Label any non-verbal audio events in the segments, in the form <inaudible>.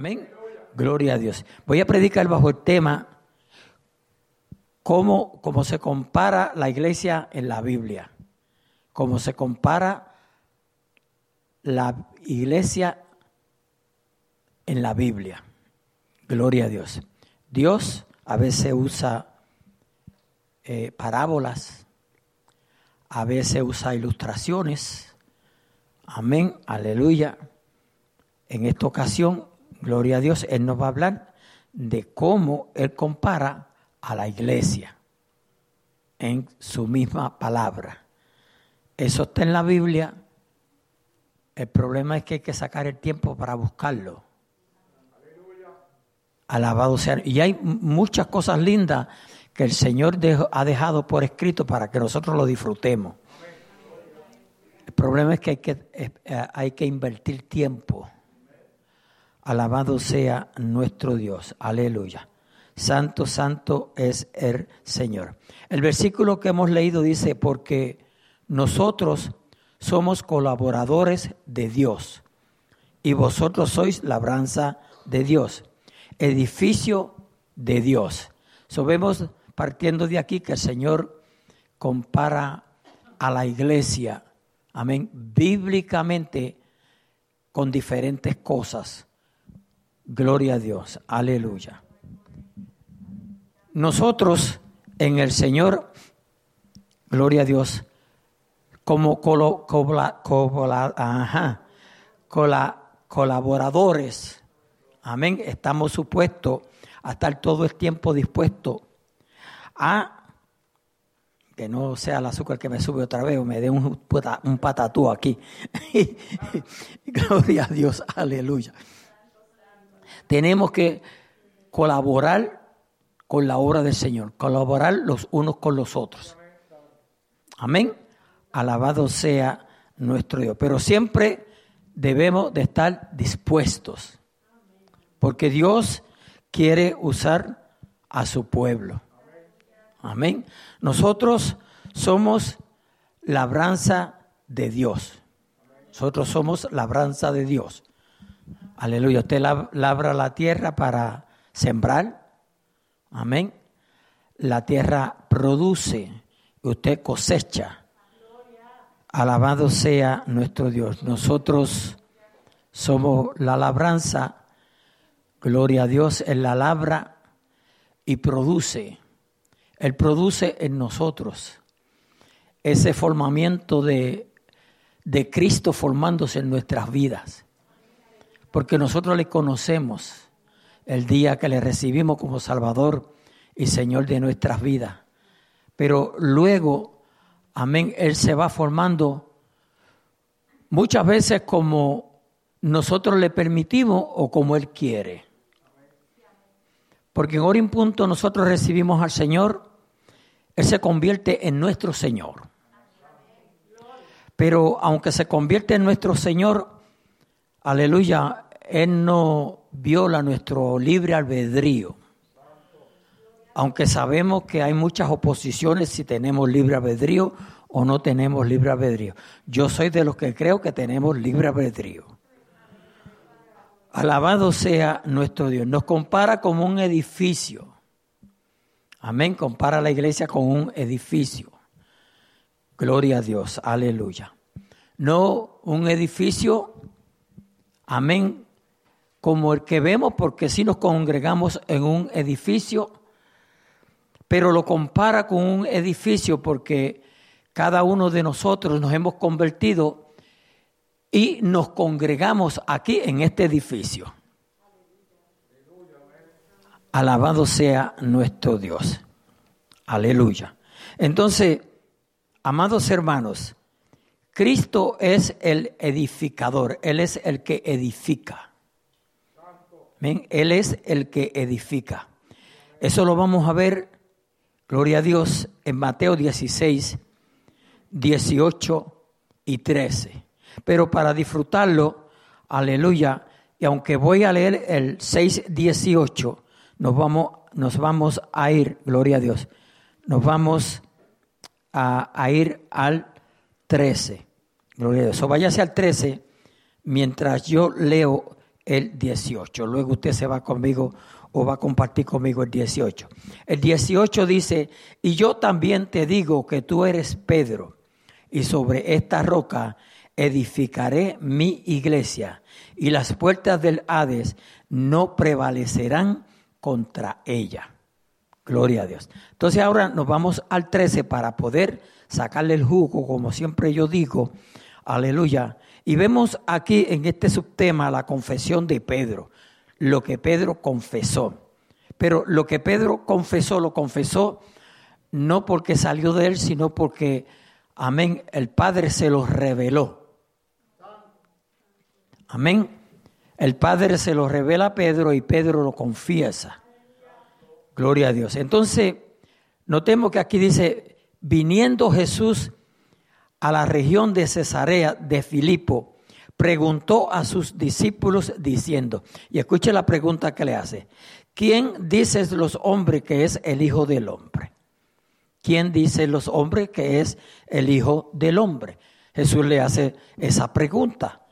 Amén. Gloria a Dios. Voy a predicar bajo el tema cómo, cómo se compara la iglesia en la Biblia. Cómo se compara la iglesia en la Biblia. Gloria a Dios. Dios a veces usa eh, parábolas, a veces usa ilustraciones. Amén, aleluya. En esta ocasión, gloria a Dios, Él nos va a hablar de cómo Él compara a la iglesia en su misma palabra. Eso está en la Biblia. El problema es que hay que sacar el tiempo para buscarlo. Alabado sea. Y hay muchas cosas lindas que el Señor ha dejado por escrito para que nosotros lo disfrutemos. El problema es que hay que, eh, hay que invertir tiempo. Alabado sea nuestro Dios. Aleluya. Santo, santo es el Señor. El versículo que hemos leído dice, porque nosotros somos colaboradores de Dios y vosotros sois labranza de Dios, edificio de Dios. Sabemos partiendo de aquí que el Señor compara a la iglesia, amén, bíblicamente con diferentes cosas. Gloria a Dios, aleluya. Nosotros en el Señor, gloria a Dios, como colaboradores, amén, estamos supuestos a estar todo el tiempo dispuestos a que no sea el azúcar que me sube otra vez o me dé un, un patatú aquí. <laughs> Gloria a Dios, aleluya. Tenemos que colaborar con la obra del Señor, colaborar los unos con los otros. Amén. Alabado sea nuestro Dios. Pero siempre debemos de estar dispuestos, porque Dios quiere usar a su pueblo. Amén. Nosotros somos labranza de Dios. Nosotros somos labranza de Dios. Aleluya. Usted labra la tierra para sembrar. Amén. La tierra produce. Usted cosecha. Alabado sea nuestro Dios. Nosotros somos la labranza. Gloria a Dios. en la labra y produce. Él produce en nosotros ese formamiento de, de Cristo formándose en nuestras vidas. Porque nosotros le conocemos el día que le recibimos como Salvador y Señor de nuestras vidas. Pero luego, amén, Él se va formando muchas veces como nosotros le permitimos o como Él quiere. Porque en hora punto nosotros recibimos al Señor él se convierte en nuestro Señor. Pero aunque se convierte en nuestro Señor, aleluya, Él no viola nuestro libre albedrío. Aunque sabemos que hay muchas oposiciones si tenemos libre albedrío o no tenemos libre albedrío. Yo soy de los que creo que tenemos libre albedrío. Alabado sea nuestro Dios. Nos compara como un edificio. Amén. Compara la iglesia con un edificio. Gloria a Dios. Aleluya. No un edificio, amén, como el que vemos, porque si nos congregamos en un edificio, pero lo compara con un edificio porque cada uno de nosotros nos hemos convertido y nos congregamos aquí en este edificio. Alabado sea nuestro Dios. Aleluya. Entonces, amados hermanos, Cristo es el edificador, Él es el que edifica. Él es el que edifica. Eso lo vamos a ver, gloria a Dios, en Mateo 16, 18 y 13. Pero para disfrutarlo, aleluya, y aunque voy a leer el 6, 18, nos vamos, nos vamos a ir, gloria a Dios, nos vamos a, ir al 13. Gloria a Dios. O váyase al 13 mientras yo leo el 18. Luego usted se va conmigo o va a compartir conmigo el 18. El 18 dice, y yo también te digo que tú eres Pedro, y sobre esta roca edificaré mi iglesia, y las puertas del Hades no prevalecerán contra ella. Gloria a Dios. Entonces ahora nos vamos al 13 para poder sacarle el jugo, como siempre yo digo. Aleluya. Y vemos aquí en este subtema la confesión de Pedro, lo que Pedro confesó. Pero lo que Pedro confesó, lo confesó no porque salió de él, sino porque, amén, el Padre se lo reveló. Amén. El Padre se lo revela a Pedro y Pedro lo confiesa. Gloria a Dios. Entonces, notemos que aquí dice, viniendo Jesús a la región de Cesarea de Filipo, preguntó a sus discípulos diciendo, y escuche la pregunta que le hace, ¿quién dices los hombres que es el Hijo del Hombre? ¿Quién dice los hombres que es el Hijo del Hombre? Jesús le hace esa pregunta.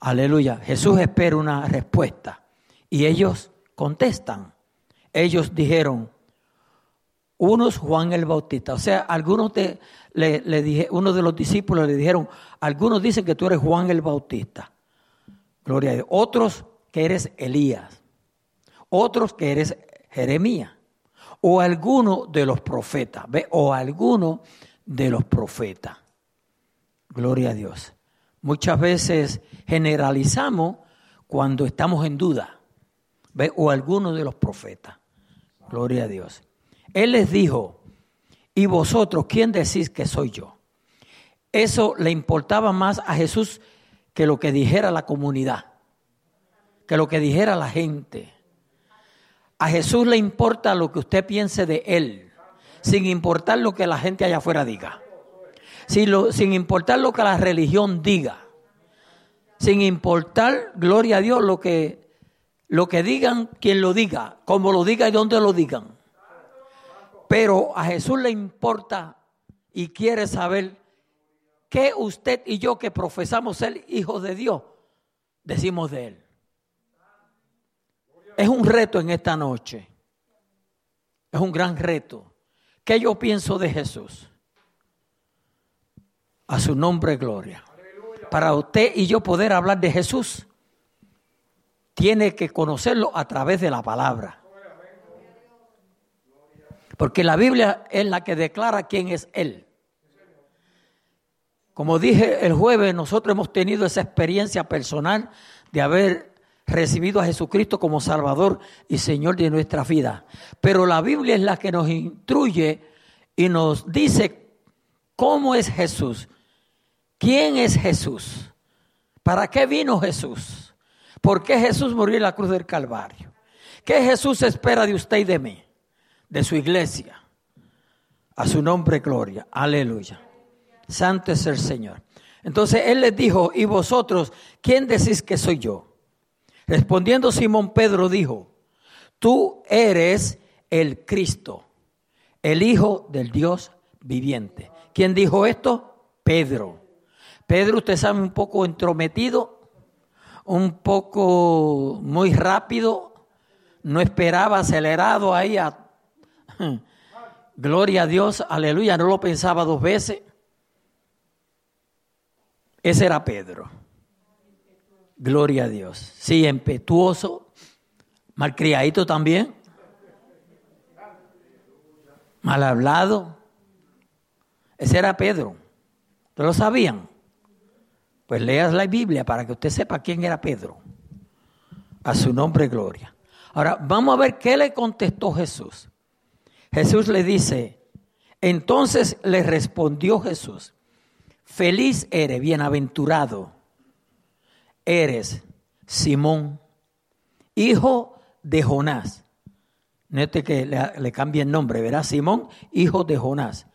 Aleluya. Jesús espera una respuesta y ellos contestan. Ellos dijeron, unos Juan el Bautista. O sea, algunos de, le, dije, uno de los discípulos le dijeron, algunos dicen que tú eres Juan el Bautista. Gloria a Dios. Otros que eres Elías. Otros que eres Jeremías. O alguno de los profetas. ¿ve? O alguno de los profetas. Gloria a Dios. Muchas veces generalizamos cuando estamos en duda, ¿ve? o alguno de los profetas. Gloria a Dios. Él les dijo, ¿y vosotros quién decís que soy yo? Eso le importaba más a Jesús que lo que dijera la comunidad, que lo que dijera la gente. A Jesús le importa lo que usted piense de Él, sin importar lo que la gente allá afuera diga sin, importar lo que la religión diga, sin importar, gloria a Dios, lo que, lo que digan, quien lo diga, cómo lo diga y dónde lo digan. Pero a Jesús le importa y quiere saber qué usted y yo que profesamos ser hijos de Dios decimos de Él. Es un reto en esta noche. Es un gran reto. ¿Qué yo pienso de Jesús? A su nombre, gloria. Para usted y yo poder hablar de Jesús, tiene que conocerlo a través de la palabra. Porque la Biblia es la que declara quién es Él. Como dije el jueves, nosotros hemos tenido esa experiencia personal de haber recibido a Jesucristo como Salvador y Señor de nuestra vida. Pero la Biblia es la que nos instruye y nos dice cómo es Jesús. ¿Quién es Jesús? ¿Para qué vino Jesús? ¿Por qué Jesús murió en la cruz del Calvario? ¿Qué Jesús espera de usted y de mí? De su iglesia. A su nombre, gloria. Aleluya. Santo es el Señor. Entonces él les dijo, ¿y vosotros quién decís que soy yo? Respondiendo Simón Pedro dijo, tú eres el Cristo, el Hijo del Dios viviente. ¿Quién dijo esto? Pedro. Pedro, usted sabe, un poco entrometido, un poco muy rápido, no esperaba acelerado ahí a... Gloria a Dios, aleluya, no lo pensaba dos veces. Ese era Pedro. Gloria a Dios. Sí, impetuoso, malcriadito también, mal hablado. Ese era Pedro. ¿Ustedes lo sabían? Pues leas la Biblia para que usted sepa quién era Pedro. A su nombre, gloria. Ahora, vamos a ver qué le contestó Jesús. Jesús le dice, entonces le respondió Jesús, feliz eres, bienaventurado eres, Simón, hijo de Jonás. Nete que le, le cambie el nombre, verá Simón, hijo de Jonás.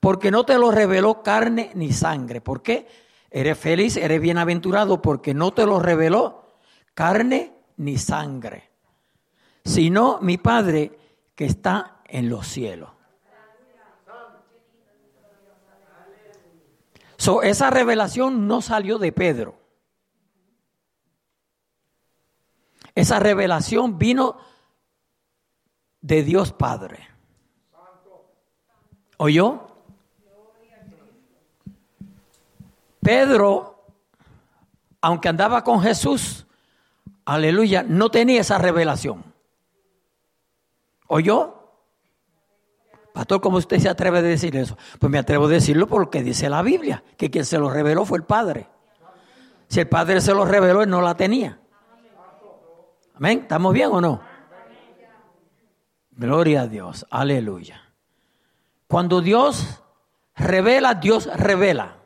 Porque no te lo reveló carne ni sangre. ¿Por qué? Eres feliz, eres bienaventurado porque no te lo reveló carne ni sangre, sino mi Padre que está en los cielos. So, esa revelación no salió de Pedro. Esa revelación vino de Dios Padre. ¿Oyó? Pedro, aunque andaba con Jesús, aleluya, no tenía esa revelación. ¿Oyó? Pastor, ¿cómo usted se atreve a decir eso? Pues me atrevo a decirlo porque dice la Biblia, que quien se lo reveló fue el Padre. Si el Padre se lo reveló, él no la tenía. Amén. ¿Estamos bien o no? Gloria a Dios. Aleluya. Cuando Dios revela, Dios revela.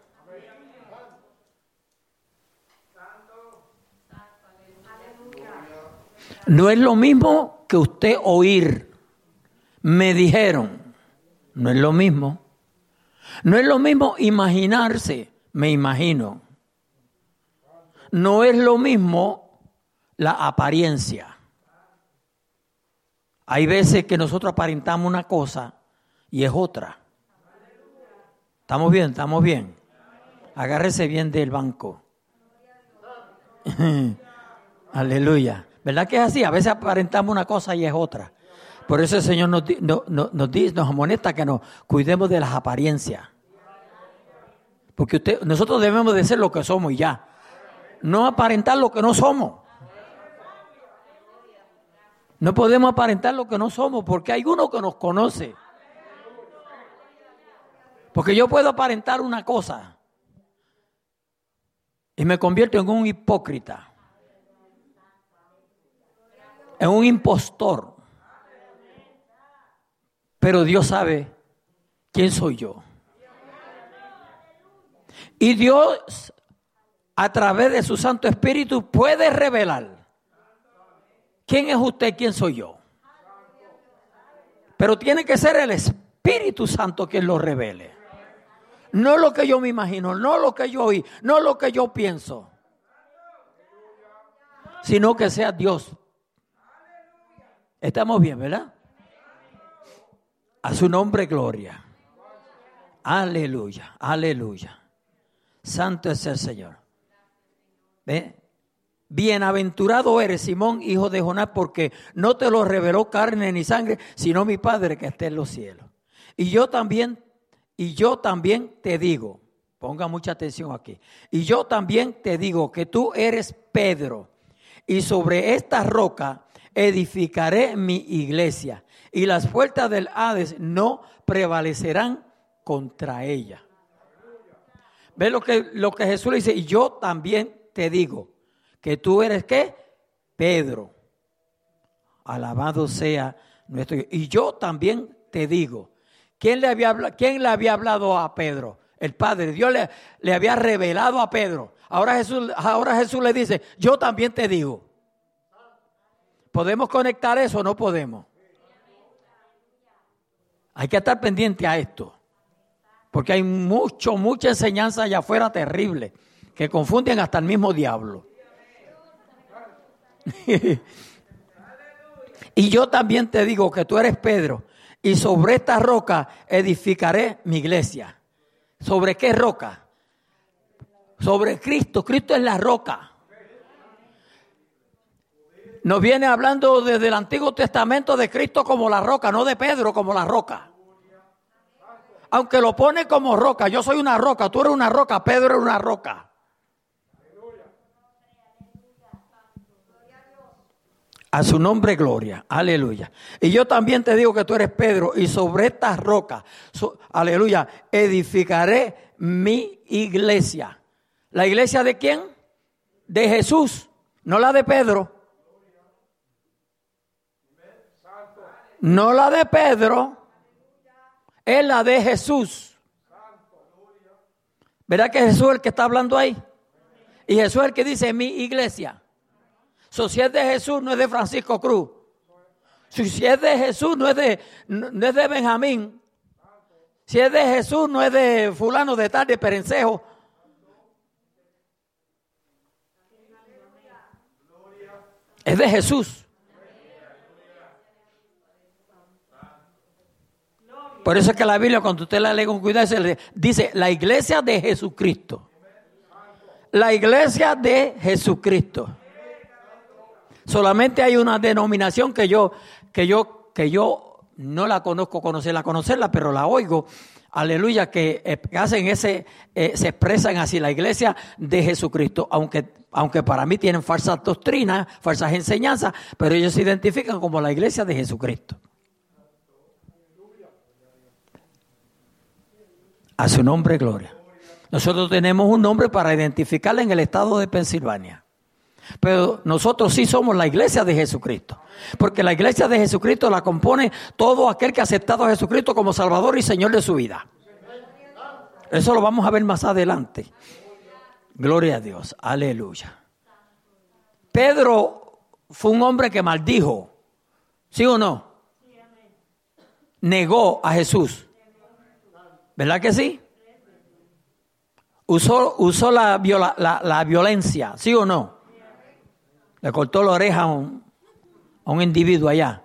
No es lo mismo que usted oír. Me dijeron. No es lo mismo. No es lo mismo imaginarse. Me imagino. No es lo mismo la apariencia. Hay veces que nosotros aparentamos una cosa y es otra. ¿Estamos bien? ¿Estamos bien? Agárrese bien del banco. <laughs> Aleluya. ¿Verdad que es así? A veces aparentamos una cosa y es otra. Por eso el Señor nos, nos, dice, nos amonesta que nos cuidemos de las apariencias. Porque usted, nosotros debemos de ser lo que somos y ya. No aparentar lo que no somos. No podemos aparentar lo que no somos porque hay uno que nos conoce. Porque yo puedo aparentar una cosa y me convierto en un hipócrita en un impostor. Pero Dios sabe quién soy yo. Y Dios, a través de su Santo Espíritu, puede revelar quién es usted, quién soy yo. Pero tiene que ser el Espíritu Santo quien lo revele. No lo que yo me imagino, no lo que yo oí, no lo que yo pienso, sino que sea Dios Estamos bien, ¿verdad? A su nombre, gloria. Aleluya, aleluya. Santo es el Señor. ¿Ve? Bienaventurado eres, Simón, hijo de Jonás, porque no te lo reveló carne ni sangre, sino mi Padre que está en los cielos. Y yo también, y yo también te digo, ponga mucha atención aquí, y yo también te digo que tú eres Pedro, y sobre esta roca edificaré mi iglesia y las puertas del Hades no prevalecerán contra ella. ¿Ve lo que, lo que Jesús le dice? Y yo también te digo que tú eres qué? Pedro. Alabado sea nuestro Dios. Y yo también te digo. ¿Quién le había, quién le había hablado a Pedro? El Padre. Dios le, le había revelado a Pedro. Ahora Jesús, ahora Jesús le dice, yo también te digo. ¿Podemos conectar eso o no podemos? Hay que estar pendiente a esto. Porque hay mucho, mucha enseñanza allá afuera terrible que confunden hasta el mismo diablo. <laughs> y yo también te digo que tú eres Pedro y sobre esta roca edificaré mi iglesia. ¿Sobre qué roca? Sobre Cristo. Cristo es la roca. Nos viene hablando desde el Antiguo Testamento de Cristo como la roca, no de Pedro como la roca. Aunque lo pone como roca, yo soy una roca, tú eres una roca, Pedro es una roca. A su nombre gloria, aleluya. Y yo también te digo que tú eres Pedro y sobre esta roca, aleluya, edificaré mi iglesia. ¿La iglesia de quién? De Jesús, no la de Pedro. No la de Pedro, es la de Jesús. ¿Verdad que Jesús es el que está hablando ahí? Y Jesús es el que dice mi iglesia. si es de Jesús, no es de Francisco Cruz. Si es de Jesús, no es de, no es de Benjamín. Si es de Jesús, no es de fulano de tal, de Perencejo. Es de Jesús. Por eso es que la Biblia, cuando usted la lee con cuidado, dice la iglesia de Jesucristo. La iglesia de Jesucristo. Solamente hay una denominación que yo, que yo, que yo no la conozco, conocerla, conocerla, pero la oigo. Aleluya, que eh, hacen ese, eh, se expresan así, la iglesia de Jesucristo, aunque, aunque para mí tienen falsas doctrinas, falsas enseñanzas, pero ellos se identifican como la iglesia de Jesucristo. A su nombre, gloria. Nosotros tenemos un nombre para identificarla en el estado de Pensilvania. Pero nosotros sí somos la iglesia de Jesucristo. Porque la iglesia de Jesucristo la compone todo aquel que ha aceptado a Jesucristo como Salvador y Señor de su vida. Eso lo vamos a ver más adelante. Gloria a Dios. Aleluya. Pedro fue un hombre que maldijo. ¿Sí o no? Negó a Jesús. ¿Verdad que sí? Usó, usó la, la violencia, ¿sí o no? Le cortó la oreja a un, a un individuo allá.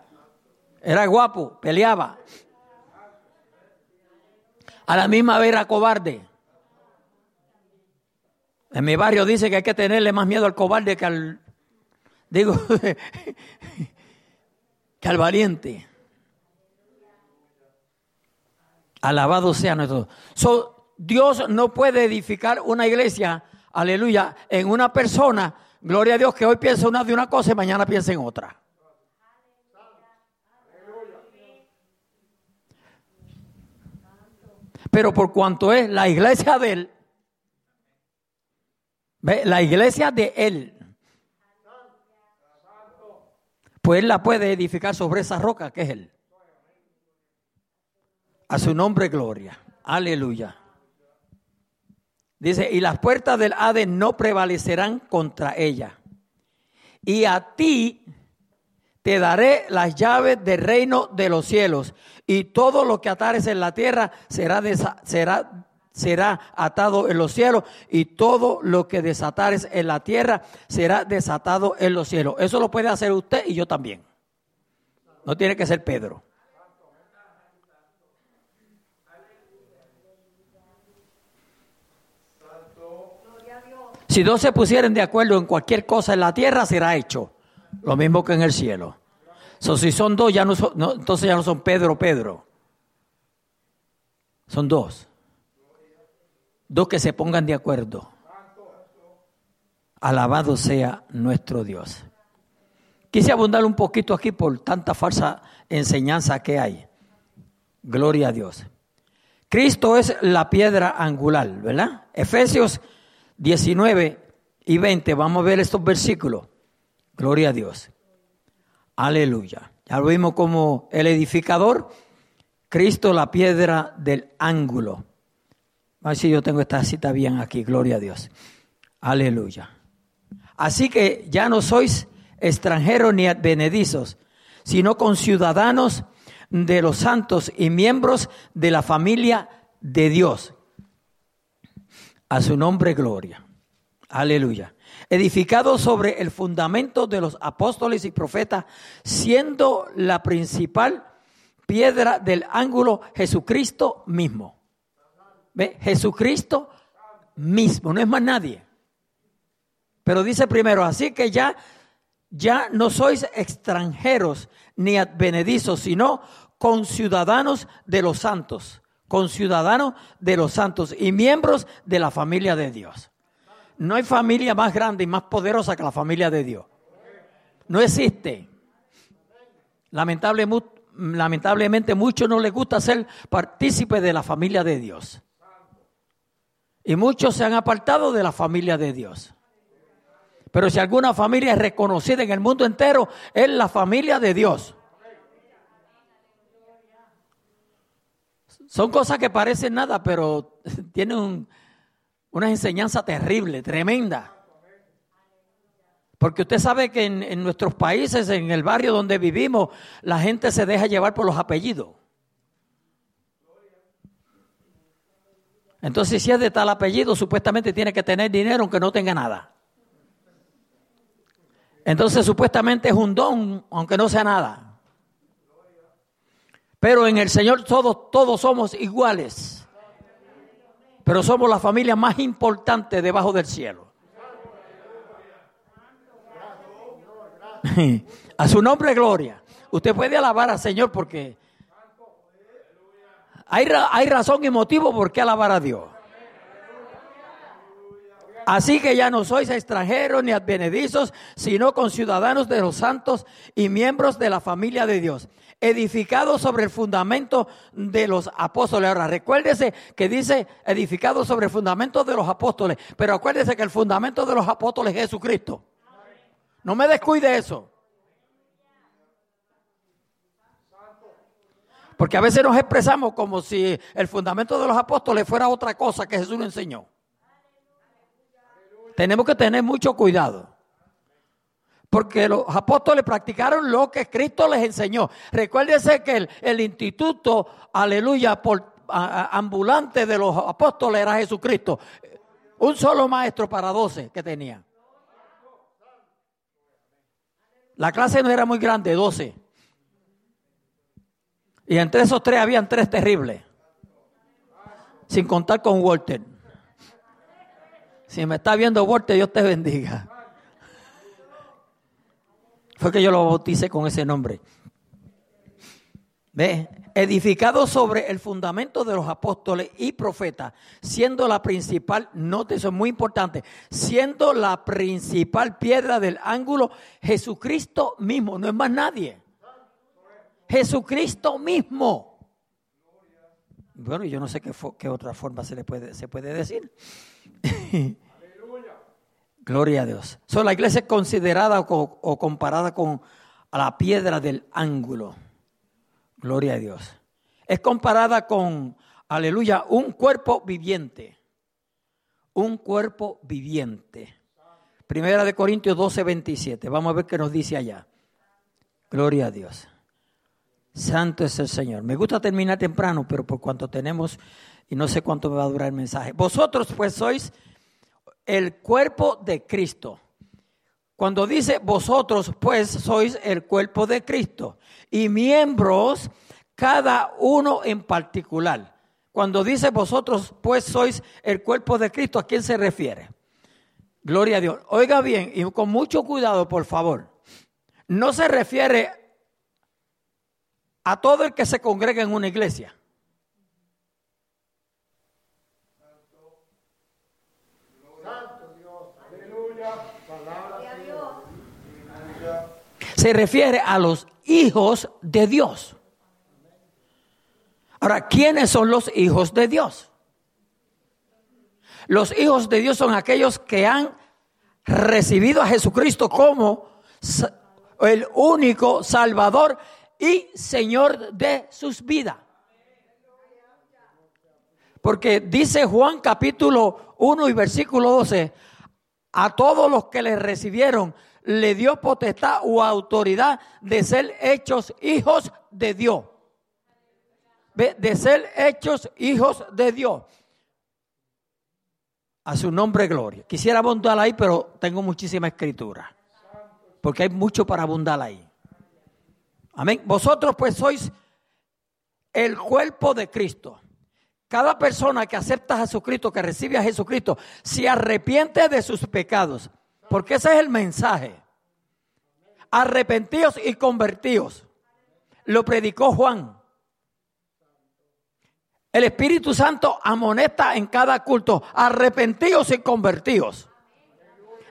Era guapo, peleaba. A la misma vez era cobarde. En mi barrio dice que hay que tenerle más miedo al cobarde que al, digo, <laughs> que al valiente. Alabado sea nuestro. Dios no puede edificar una iglesia, aleluya, en una persona Gloria a Dios que hoy piensa una de una cosa y mañana piensa en otra. Pero por cuanto es la iglesia de Él, la iglesia de Él, pues Él la puede edificar sobre esa roca que es Él. A su nombre, gloria. Aleluya. Dice, y las puertas del Hades no prevalecerán contra ella. Y a ti te daré las llaves del reino de los cielos. Y todo lo que atares en la tierra será, será, será atado en los cielos. Y todo lo que desatares en la tierra será desatado en los cielos. Eso lo puede hacer usted y yo también. No tiene que ser Pedro. Si dos se pusieran de acuerdo en cualquier cosa en la tierra, será hecho. Lo mismo que en el cielo. si son dos, ya no, entonces ya no son Pedro, Pedro. Son dos. Dos que se pongan de acuerdo. Alabado sea nuestro Dios. Quise abundar un poquito aquí por tanta falsa enseñanza que hay. Gloria a Dios. Cristo es la piedra angular, ¿verdad? Efesios 19 y 20, vamos a ver estos versículos. Gloria a Dios. Aleluya. Ya lo vimos como el edificador, Cristo la piedra del ángulo. A si yo tengo esta cita bien aquí, gloria a Dios. Aleluya. Así que ya no sois extranjeros ni advenedizos, sino conciudadanos de los santos y miembros de la familia de Dios a su nombre gloria. Aleluya. Edificado sobre el fundamento de los apóstoles y profetas, siendo la principal piedra del ángulo Jesucristo mismo. ¿Ve? Jesucristo mismo, no es más nadie. Pero dice primero, así que ya, ya no sois extranjeros ni advenedizos, sino conciudadanos de los santos conciudadanos de los santos y miembros de la familia de Dios. No hay familia más grande y más poderosa que la familia de Dios. No existe. Lamentable, lamentablemente muchos no les gusta ser partícipe de la familia de Dios. Y muchos se han apartado de la familia de Dios. Pero si alguna familia es reconocida en el mundo entero, es la familia de Dios. Son cosas que parecen nada, pero <laughs> tienen una enseñanza terrible, tremenda. Porque usted sabe que en, en, nuestros países, en el barrio donde vivimos, la gente se deja llevar por los apellidos. Entonces, si es de tal apellido, supuestamente tiene que tener dinero aunque no tenga nada. Entonces, supuestamente es un don aunque no sea nada. Pero en el Señor todos, todos somos iguales. Pero somos la familia más importante debajo del cielo. <laughs> A su nombre, gloria. Usted puede alabar al Señor porque hay, hay razón y motivo por qué alabar a Dios. Así que ya no sois extranjeros ni advenedizos, sino conciudadanos de los santos y miembros de la familia de Dios, edificados sobre el fundamento de los apóstoles. Ahora, recuérdese que dice edificados sobre el fundamento de los apóstoles, pero acuérdese que el fundamento de los apóstoles es Jesucristo. No me descuide eso. Porque a veces nos expresamos como si el fundamento de los apóstoles fuera otra cosa que Jesús nos enseñó. Tenemos que tener mucho cuidado. Porque los apóstoles practicaron lo que Cristo les enseñó. Recuérdese que el, instituto, aleluya, por, ambulante de los apóstoles era Jesucristo. Un solo maestro para doce que tenía. La clase no era muy grande, doce. Y entre esos tres habían tres terribles. Sin contar con Walter. Si me está viendo Walter, Dios te bendiga. Fue que yo lo bauticé con ese nombre. ¿Ve? Edificado sobre el fundamento de los apóstoles y profetas, siendo la principal, note eso es muy importante, siendo la principal piedra del ángulo Jesucristo mismo, no es más nadie. Jesucristo mismo. Bueno, yo no sé qué, qué otra forma se le puede, se puede decir. <laughs> Gloria a Dios. So, la iglesia es considerada o, comparada con la piedra del ángulo. Gloria a Dios. Es comparada con, aleluya, un cuerpo viviente. Un cuerpo viviente. Primera de Corintios 12, 27. Vamos a ver qué nos dice allá. Gloria a Dios. Santo es el Señor. Me gusta terminar temprano, pero por cuanto tenemos, y no sé cuánto me va a durar el mensaje. Vosotros pues sois el cuerpo de Cristo. Cuando dice vosotros pues sois el cuerpo de Cristo y miembros cada uno en particular. Cuando dice vosotros pues sois el cuerpo de Cristo, ¿a quién se refiere? Gloria a Dios. Oiga bien y con mucho cuidado, por favor. No se refiere a todo el que se congrega en una iglesia. Se refiere a los hijos de Dios. Ahora, ¿quiénes son los hijos de Dios? Los hijos de Dios son aquellos que han recibido a Jesucristo como el único Salvador y Señor de sus vidas. Porque dice Juan capítulo 1 y versículo 12, a todos los que le recibieron le dio potestad o autoridad de ser hechos hijos de Dios. De ser hechos hijos de Dios. A su nombre gloria. Quisiera abundar ahí, pero tengo muchísima escritura. Porque hay mucho para abundar ahí. Amén. Vosotros pues sois el cuerpo de Cristo. Cada persona que acepta a Jesucristo, que recibe a Jesucristo, se arrepiente de sus pecados. Porque ese es el mensaje. Arrepentíos y convertíos. Lo predicó Juan. El Espíritu Santo amonesta en cada culto. Arrepentíos y convertíos.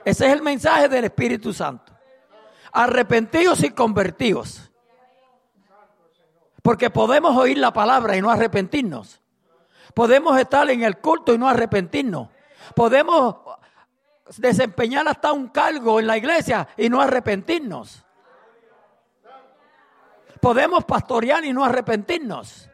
Ese es el mensaje del Espíritu Santo. Arrepentíos y convertíos. Porque podemos oír la palabra y no arrepentirnos. Podemos estar en el culto y no arrepentirnos. Podemos desempeñar hasta un cargo en la iglesia y no arrepentirnos. Podemos pastorear y no arrepentirnos.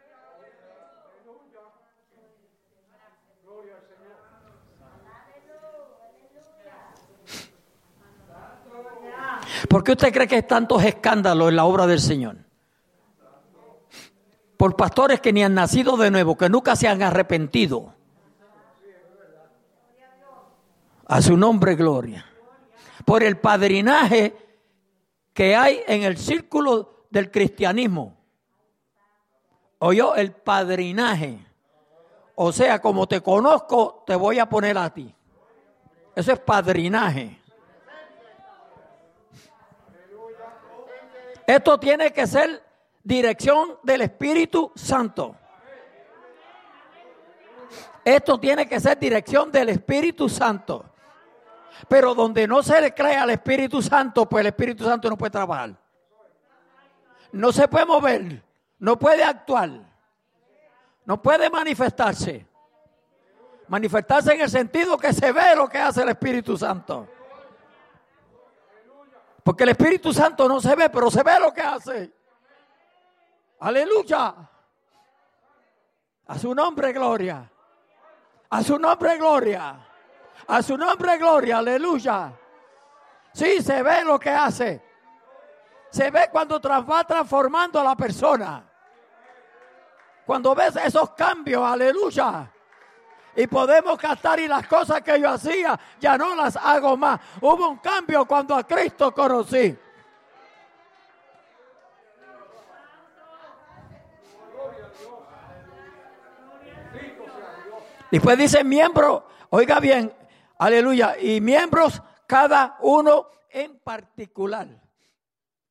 ¿Por qué usted cree que hay tantos escándalos en la obra del Señor? por pastores que ni han nacido de nuevo, que nunca se han arrepentido. A su nombre, gloria. Por el padrinaje que hay en el círculo del cristianismo. Oyó el padrinaje. O sea, como te conozco, te voy a poner a ti. Eso es padrinaje. Esto tiene que ser dirección del Espíritu Santo. Esto tiene que ser dirección del Espíritu Santo. Pero donde no se le cree al Espíritu Santo, pues el Espíritu Santo no puede trabajar. No se puede mover, no puede actuar, no puede manifestarse. Manifestarse en el sentido que se ve lo que hace el Espíritu Santo. Porque el Espíritu Santo no se ve, pero se ve lo que hace. Aleluya. A su nombre, gloria. A su nombre, gloria. A su nombre, gloria. Aleluya. Sí, se ve lo que hace. Se ve cuando va transformando a la persona. Cuando ves esos cambios, aleluya. Y podemos gastar y las cosas que yo hacía ya no las hago más. Hubo un cambio cuando a Cristo conocí. Después dice miembro, oiga bien, aleluya, y miembros cada uno en particular.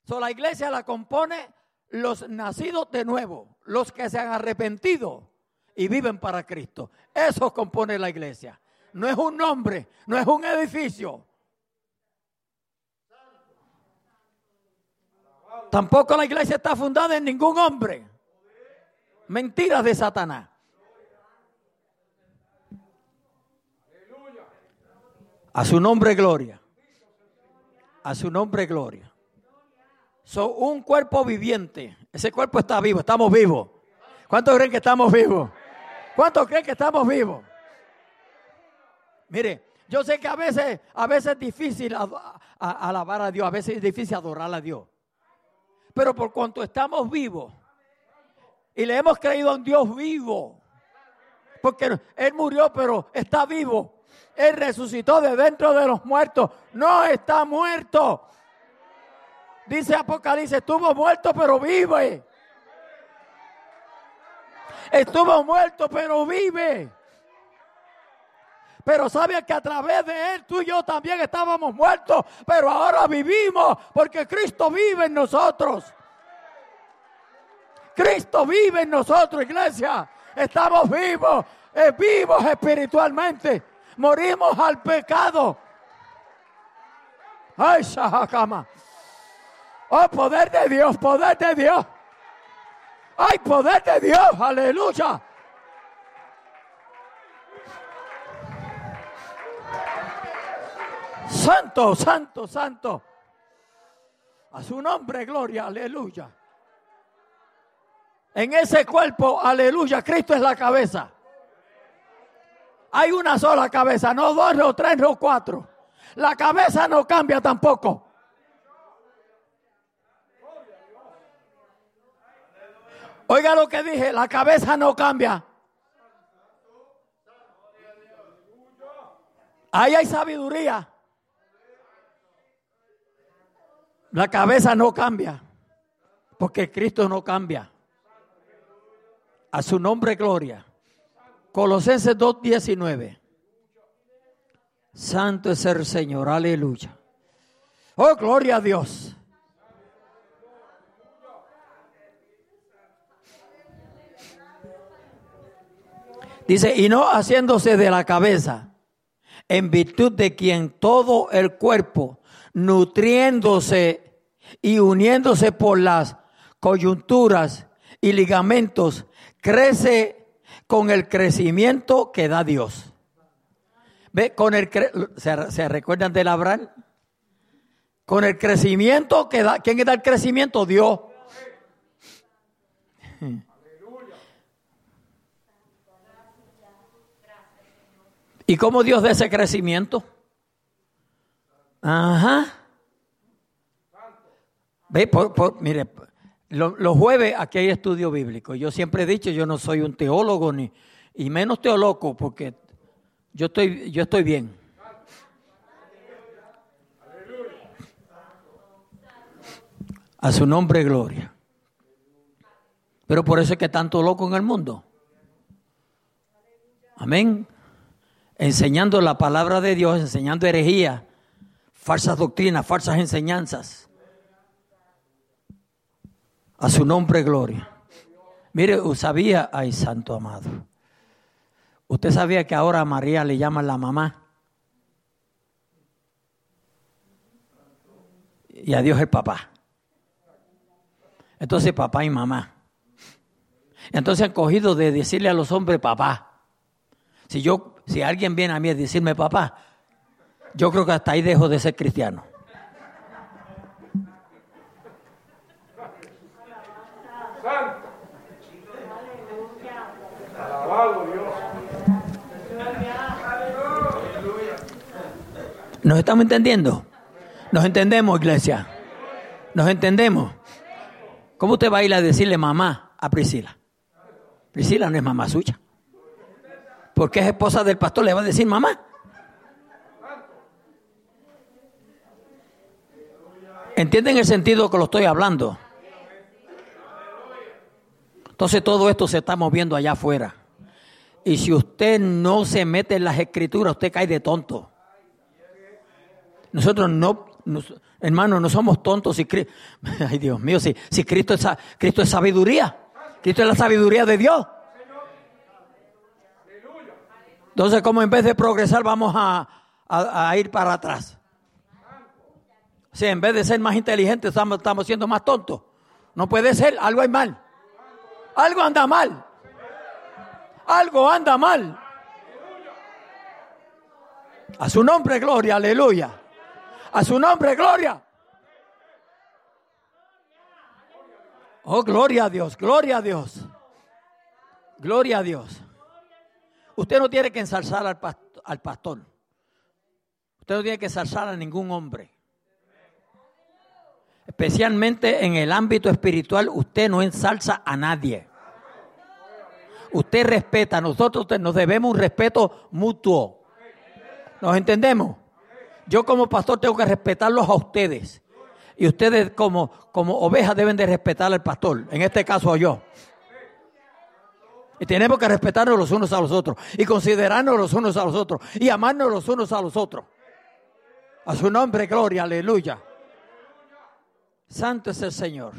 So, la iglesia la compone los nacidos de nuevo, los que se han arrepentido y viven para Cristo. Eso compone la iglesia. No es un nombre, no es un edificio. Tampoco la iglesia está fundada en ningún hombre. Mentiras de Satanás. A su nombre gloria. A su nombre gloria. Son un cuerpo viviente. Ese cuerpo está vivo, estamos vivos. ¿Cuántos creen que estamos vivos? ¿Cuántos creen que estamos vivos? Mire, yo sé que a veces, a veces es difícil alabar a Dios, a veces es difícil adorar a Dios. Pero por cuanto estamos vivos y le hemos creído a un Dios vivo, porque Él murió, pero está vivo. Él resucitó de dentro de los muertos. No está muerto. Dice Apocalipsis, estuvo muerto pero vive. Estuvo muerto pero vive. Pero sabe que a través de Él tú y yo también estábamos muertos, pero ahora vivimos porque Cristo vive en nosotros. Cristo vive en nosotros, iglesia. Estamos vivos, eh, vivos espiritualmente morimos al pecado. Ay, Shahakama. Oh, poder de Dios, poder de Dios. Ay, poder de Dios, aleluya. Santo, santo, santo. A su nombre, gloria, aleluya. En ese cuerpo, aleluya, Cristo es la cabeza. Hay una sola cabeza, no dos, no tres, no cuatro. La cabeza no cambia tampoco. Oiga lo que dije, la cabeza no cambia. Ahí hay sabiduría. La cabeza no cambia, porque Cristo no cambia. A su nombre, gloria. Colosenses 2.19. Santo es el Señor, aleluya. Oh, gloria a Dios. Dice, y no haciéndose de la cabeza, en virtud de quien todo el cuerpo, nutriéndose y uniéndose por las coyunturas y ligamentos, crece con el crecimiento que da Dios. ¿Ve? Con el ¿se, recuerdan del Abraham? Con el crecimiento que da, ¿quién da el crecimiento? Dios. ¿Y cómo Dios da ese crecimiento? Ajá. Ve, por, mire, los jueves aquí hay estudio bíblico. Yo siempre he dicho, yo no soy un teólogo ni y menos teólogo porque yo estoy yo estoy bien. A su nombre gloria. Pero por eso es que tanto loco en el mundo. Amén. Enseñando la palabra de Dios, enseñando herejía, falsas doctrinas, falsas enseñanzas A su nombre, gloria. Mire, sabía, ay, santo amado. Usted sabía que ahora a María le llaman la mamá. Y a Dios el papá. Entonces, papá y mamá. Entonces han cogido de decirle a los hombres papá. Si yo, si alguien viene a mí a decirme papá, yo creo que hasta ahí dejo de ser cristiano. ¿Nos estamos entendiendo? ¿Nos entendemos, iglesia? ¿Nos entendemos? ¿Cómo usted va a ir a decirle mamá a Priscila? Priscila no es mamá suya. Porque es esposa del pastor, le va a decir mamá. ¿Entienden el sentido que lo estoy hablando? Entonces todo esto se está moviendo allá afuera. Y si usted no se mete en las escrituras, usted cae de tonto. Nosotros no, hermanos, no somos tontos. Si, <laughs> ay, Dios mío, si, Cristo, es, sabiduría. Cristo es la sabiduría de Dios. Entonces, como en vez de progresar, vamos a, ir para atrás. Si en vez de ser más inteligentes, estamos, estamos siendo más tontos. No puede ser, algo hay mal. Algo anda mal. Algo anda mal. A su nombre, gloria, aleluya. A su nombre, gloria. Oh, gloria a Dios, gloria a Dios. Gloria a Dios. Usted no tiene que ensalzar al, pastor. Usted no tiene que ensalzar a ningún hombre. Especialmente en el ámbito espiritual, usted no ensalza a nadie. Usted respeta, nosotros nos debemos un respeto mutuo. ¿Nos entendemos? Yo como pastor tengo que respetarlos a ustedes. Y ustedes como, como ovejas deben de respetar al pastor. En este caso yo. Y tenemos que respetarnos los unos a los otros. Y considerarnos los unos a los otros. Y amarnos los unos a los otros. A su nombre, gloria, aleluya. Santo es el Señor.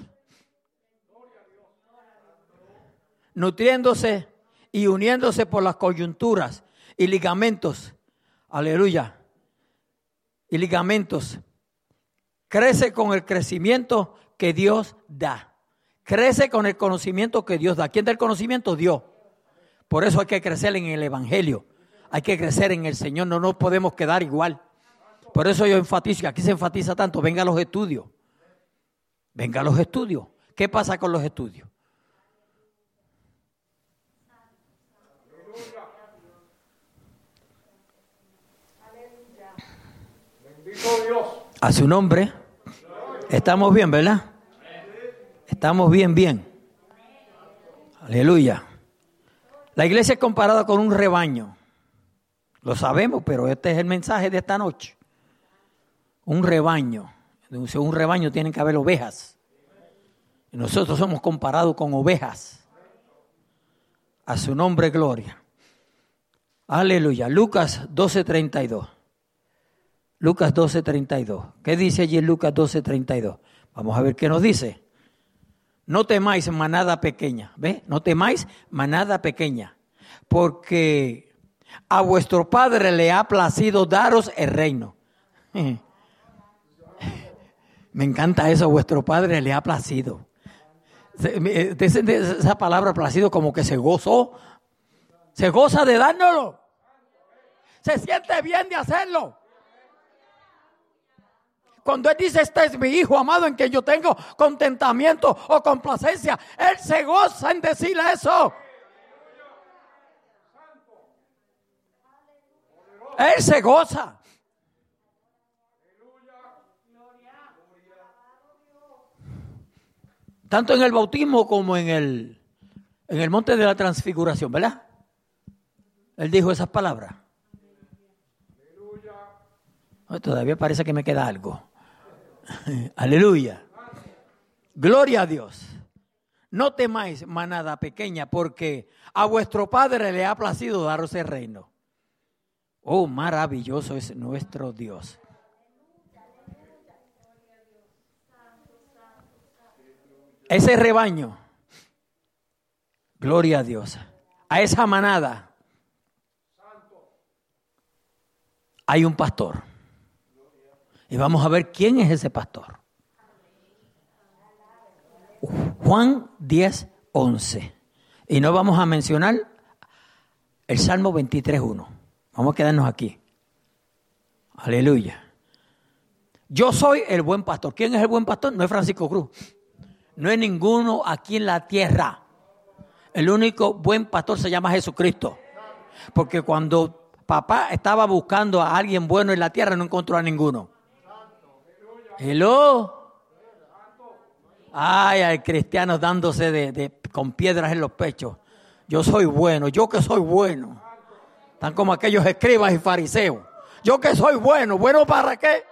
Nutriéndose y uniéndose por las coyunturas y ligamentos. Aleluya y ligamentos. Crece con el crecimiento que Dios da. Crece con el conocimiento que Dios da. ¿Quién da el conocimiento? Dios. Por eso hay que crecer en el Evangelio. Hay que crecer en el Señor. No nos podemos quedar igual. Por eso yo enfatizo, aquí se enfatiza tanto, venga a los estudios. Venga a los estudios. ¿Qué pasa con los estudios? A su nombre. Estamos bien, ¿verdad? Estamos bien, bien. Aleluya. La iglesia es comparada con un rebaño. Lo sabemos, pero este es el mensaje de esta noche. Un rebaño. un rebaño tienen que haber ovejas. Y nosotros somos comparados con ovejas. A su nombre, gloria. Aleluya. Lucas 12:32. Lucas 12:32. ¿Qué dice allí en Lucas 12:32? Vamos a ver qué nos dice. No temáis manada pequeña, ¿ve? No temáis manada pequeña, porque a vuestro Padre le ha placido daros el reino. <laughs> Me encanta eso, a vuestro Padre le ha placido. Esa palabra placido como que se gozó. Se goza de dárnoslo. Se siente bien de hacerlo. Cuando Él dice, este es mi Hijo amado en que yo tengo contentamiento o complacencia, Él se goza en decirle eso. Él se goza. Tanto en el bautismo como en el, en el monte de la transfiguración, ¿verdad? Él dijo esas palabras. todavía parece que me queda algo. <laughs> Aleluya. Gloria a Dios. No temáis, manada pequeña, porque a vuestro Padre le ha placido daros el reino. Oh, maravilloso es nuestro Dios. ese rebaño, gloria a Dios, a esa manada, hay un pastor. Y vamos a ver quién es ese pastor. Juan 10, 11. Y no vamos a mencionar el Salmo 23, 1. Vamos a quedarnos aquí. Aleluya. Yo soy el buen pastor. ¿Quién es el buen pastor? No es Francisco Cruz. No es ninguno aquí en la tierra. El único buen pastor se llama Jesucristo. Porque cuando papá estaba buscando a alguien bueno en la tierra, no encontró a ninguno. Hello. Ay, hay cristianos dándose de, con piedras en los pechos. Yo soy bueno, yo que soy bueno. Están como aquellos escribas y fariseos. Yo que soy bueno, ¿bueno para qué?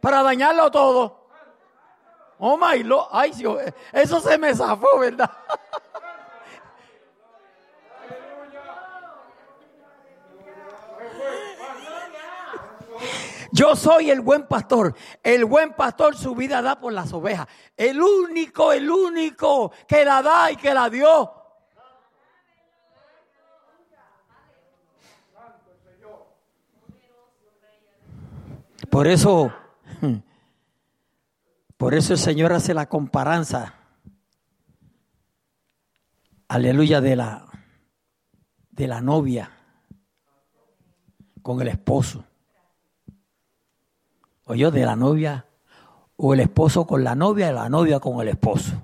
Para dañarlo todo. Oh my Lord, ay, eso se me zafó, ¿verdad? <laughs> Yo soy el buen pastor. El buen pastor su vida da por las ovejas. El único, el único que la da y que la dio. Por eso, <laughs> por eso el Señor hace la comparanza. Aleluya de la de la novia con el esposo o yo de la novia, o el esposo con la novia, y la novia con el esposo.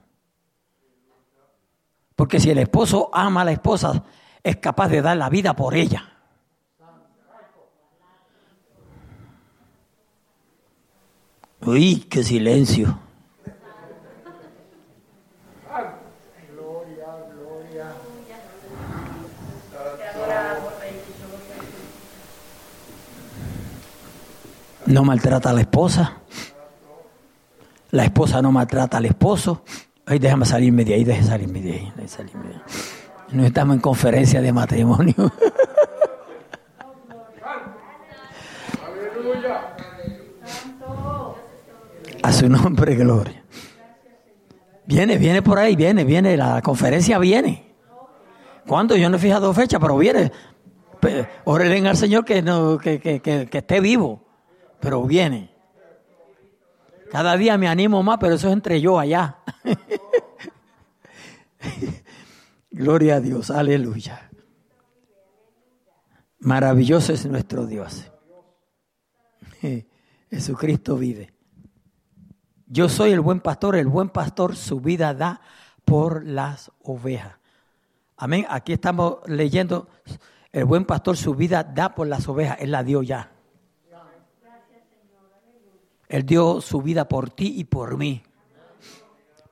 Porque si el esposo ama a la esposa, es capaz de dar la vida por ella. Uy, qué silencio. No maltrata a la esposa. La esposa no maltrata al esposo. Ay, déjame salirme de ahí, déjame salirme de ahí. salirme de. No estamos en conferencia de matrimonio. <laughs> A su nombre, gloria. Viene, viene por ahí, viene, viene. La conferencia viene. ¿Cuándo? Yo no he fijado fecha, pero viene. Órale al Señor que, no, que, que, que esté vivo pero viene. Cada día me animo más, pero eso es entre yo allá. <laughs> Gloria a Dios, aleluya. Maravilloso es nuestro Dios. <laughs> Jesucristo vive. Yo soy el buen pastor, el buen pastor su vida da por las ovejas. Amén. Aquí estamos leyendo, el buen pastor su vida da por las ovejas, él la dio ya. Él dio su vida por ti y por mí.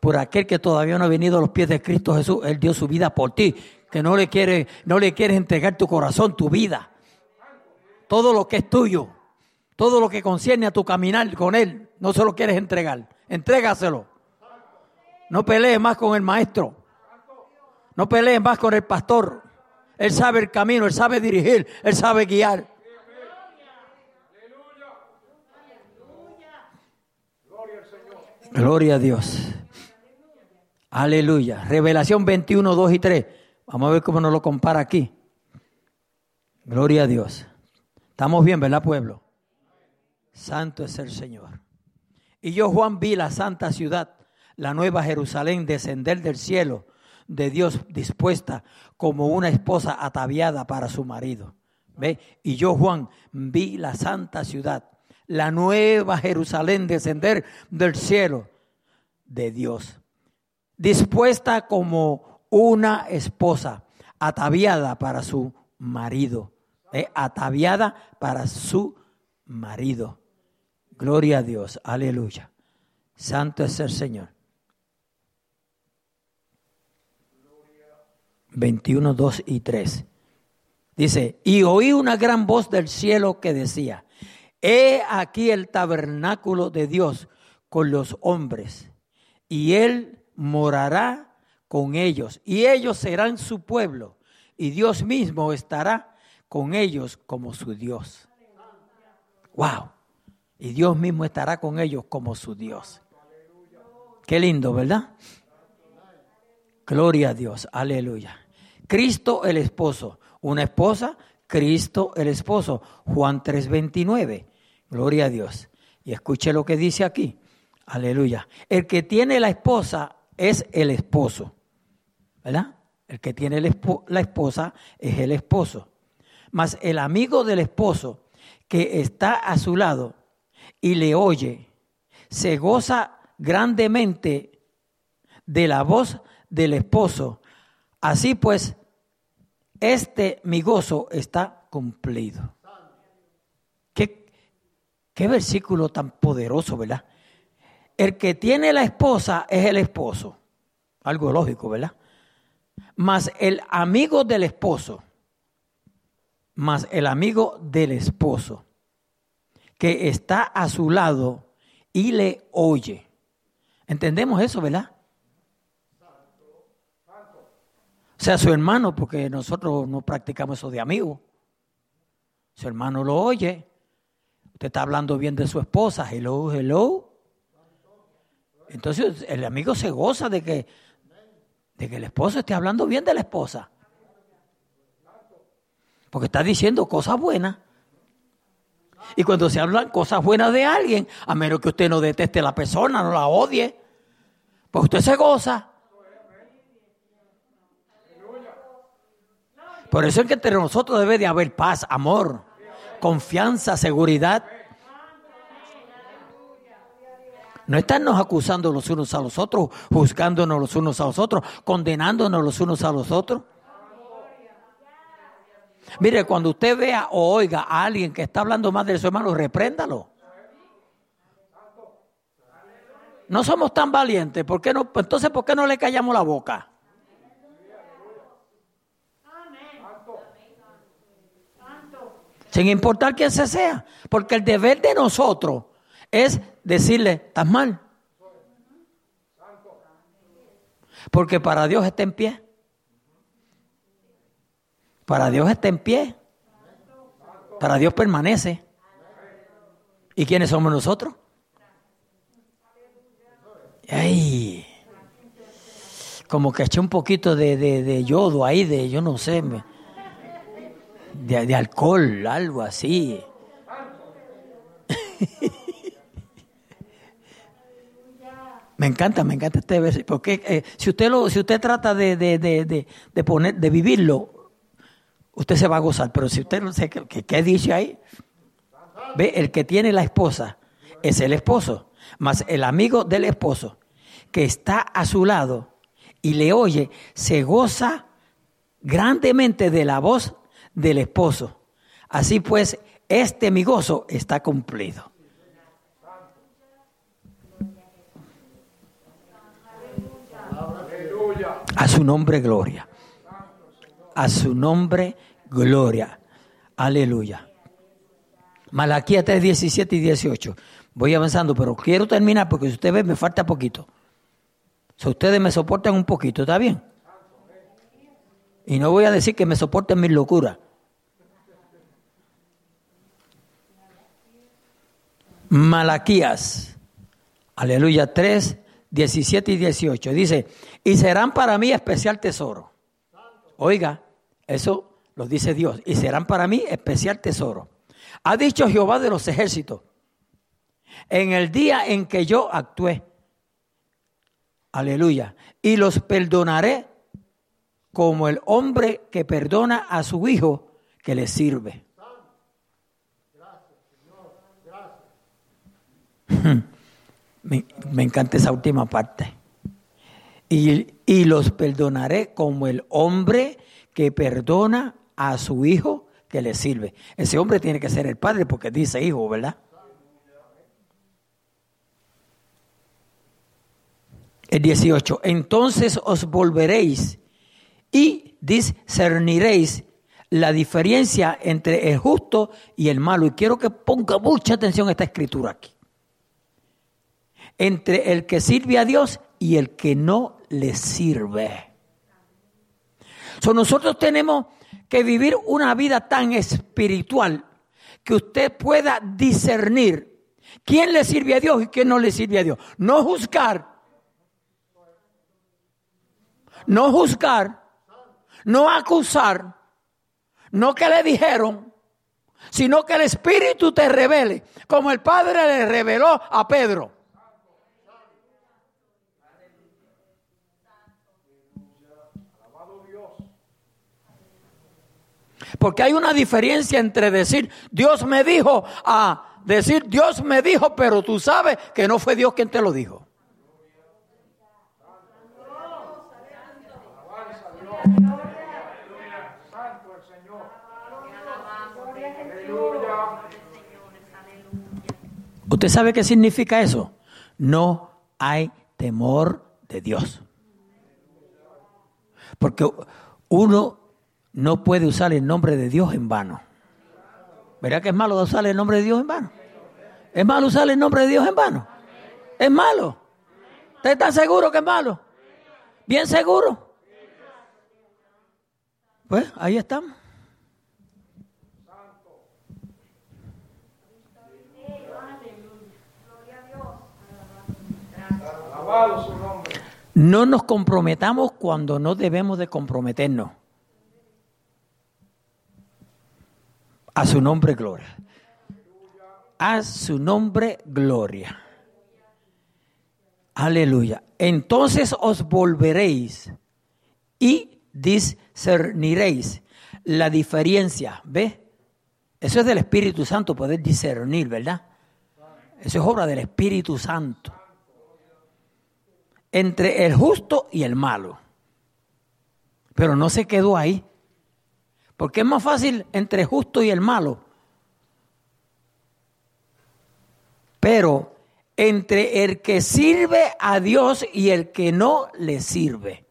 Por aquel que todavía no ha venido a los pies de Cristo Jesús, Él dio su vida por ti. Que no le quiere, no le quieres entregar tu corazón, tu vida. Todo lo que es tuyo, todo lo que concierne a tu caminar con Él, no se lo quieres entregar. Entrégaselo. No pelees más con el maestro. No pelees más con el pastor. Él sabe el camino, Él sabe dirigir, Él sabe guiar. Gloria a Dios. Aleluya. Revelación 21, 2 y 3. Vamos a ver cómo nos lo compara aquí. Gloria a Dios. Estamos bien, ¿verdad, pueblo? Santo es el Señor. Y yo, Juan, vi la santa ciudad, la nueva Jerusalén, descender del cielo de Dios dispuesta como una esposa ataviada para su marido. ¿Ve? Y yo, Juan, vi la santa ciudad, la nueva Jerusalén descender del cielo de Dios, dispuesta como una esposa, ataviada para su marido, eh, ataviada para su marido. Gloria a Dios, aleluya. Santo es el Señor. 21, 2 y 3. Dice, y oí una gran voz del cielo que decía, He aquí el tabernáculo de Dios con los hombres, y Él morará con ellos, y ellos serán su pueblo, y Dios mismo estará con ellos como su Dios. Wow. Y Dios mismo estará con ellos como su Dios. Qué lindo, ¿verdad? Gloria a Dios, aleluya. Cristo el esposo, una esposa, Cristo el esposo. Juan 3:29, gloria a Dios. Y escuche lo que dice aquí, aleluya. El que tiene la esposa es el esposo, ¿verdad? El que tiene la esposa es el esposo. Mas el amigo del esposo que está a su lado y le oye, se goza grandemente de la voz del esposo. Así pues, este mi gozo está cumplido. ¿Qué, versículo tan poderoso, ¿verdad? El que tiene la esposa es el esposo. Algo lógico, ¿verdad? Mas el amigo del esposo, más el amigo del esposo, que está a su lado y le oye. ¿Entendemos eso, verdad? O sea, su hermano, porque nosotros no practicamos eso de amigo. Su hermano lo oye. Usted está hablando bien de su esposa. Hello, hello. Entonces el amigo se goza de que, de que el esposo esté hablando bien de la esposa. Porque está diciendo cosas buenas. Y cuando se hablan cosas buenas de alguien, a menos que usted no deteste a la persona, no la odie, pues usted se goza. Por eso es que entre nosotros debe de haber paz, amor, confianza, seguridad. No estarnos acusando los unos a los otros, juzgándonos los unos a los otros, condenándonos los unos a los otros. Mire, cuando usted vea o oiga a alguien que está hablando más de su hermano, repréndalo. No somos tan valientes, ¿por qué no? Entonces, ¿por qué no le callamos la boca? Sin importar quién se sea, porque el deber de nosotros es decirle, estás mal. Porque para Dios está en pie. Para Dios está en pie. Para Dios permanece. ¿Y quiénes somos nosotros? Ay, como que eché un poquito de, de, yodo ahí, de yo no sé, de, alcohol, algo así. <laughs> Me encanta, me encanta este versículo. Porque eh, si usted lo, si usted trata de, de, de, de, poner, de vivirlo, usted se va a gozar. Pero si usted no sé qué, dice ahí, ve, el que tiene la esposa es el esposo, más el amigo del esposo que está a su lado y le oye, se goza grandemente de la voz del esposo. Así pues, este mi gozo está cumplido. A su nombre, gloria. A su nombre, gloria. Aleluya. Malaquía 3, 17 y 18. Voy avanzando, pero quiero terminar porque si usted ve, me falta poquito. Si ustedes me soportan un poquito, ¿está bien? Y no voy a decir que me soporten mis locuras. Malaquías, aleluya, 3, 17 y 18. Dice, y serán para mí especial tesoro. Oiga, eso lo dice Dios, y serán para mí especial tesoro. Ha dicho Jehová de los ejércitos, en el día en que yo actué, aleluya, y los perdonaré como el hombre que perdona a su hijo que le sirve. Me, encanta esa última parte. Y, y, los perdonaré como el hombre que perdona a su hijo que le sirve. Ese hombre tiene que ser el padre porque dice hijo, ¿verdad? El 18. Entonces os volveréis y discerniréis la diferencia entre el justo y el malo. Y quiero que ponga mucha atención a esta escritura aquí entre el que sirve a Dios y el que no le sirve. So, nosotros tenemos que vivir una vida tan espiritual que usted pueda discernir quién le sirve a Dios y quién no le sirve a Dios. No juzgar, no juzgar, no acusar, no que le dijeron, sino que el Espíritu te revele, como el Padre le reveló a Pedro. Porque hay una diferencia entre decir Dios me dijo a decir Dios me dijo, pero tú sabes que no fue Dios quien te lo dijo. ¿Usted sabe qué significa eso? No hay temor de Dios. Porque uno no puede usar el nombre de Dios en vano. ¿Verdad que es malo usar el nombre de Dios en vano? ¿Es malo usar el nombre de Dios en vano? ¿Es malo? ¿Usted está seguro que es malo? ¿Bien seguro? Pues ahí estamos. No nos comprometamos cuando no debemos de comprometernos. A su nombre gloria. A su nombre gloria. Aleluya. Entonces os volveréis y discerniréis la diferencia. ¿Ve? Eso es del Espíritu Santo, poder discernir, ¿verdad? Eso es obra del Espíritu Santo entre el justo y el malo. Pero no se quedó ahí. Porque es más fácil entre justo y el malo. Pero entre el que sirve a Dios y el que no le sirve.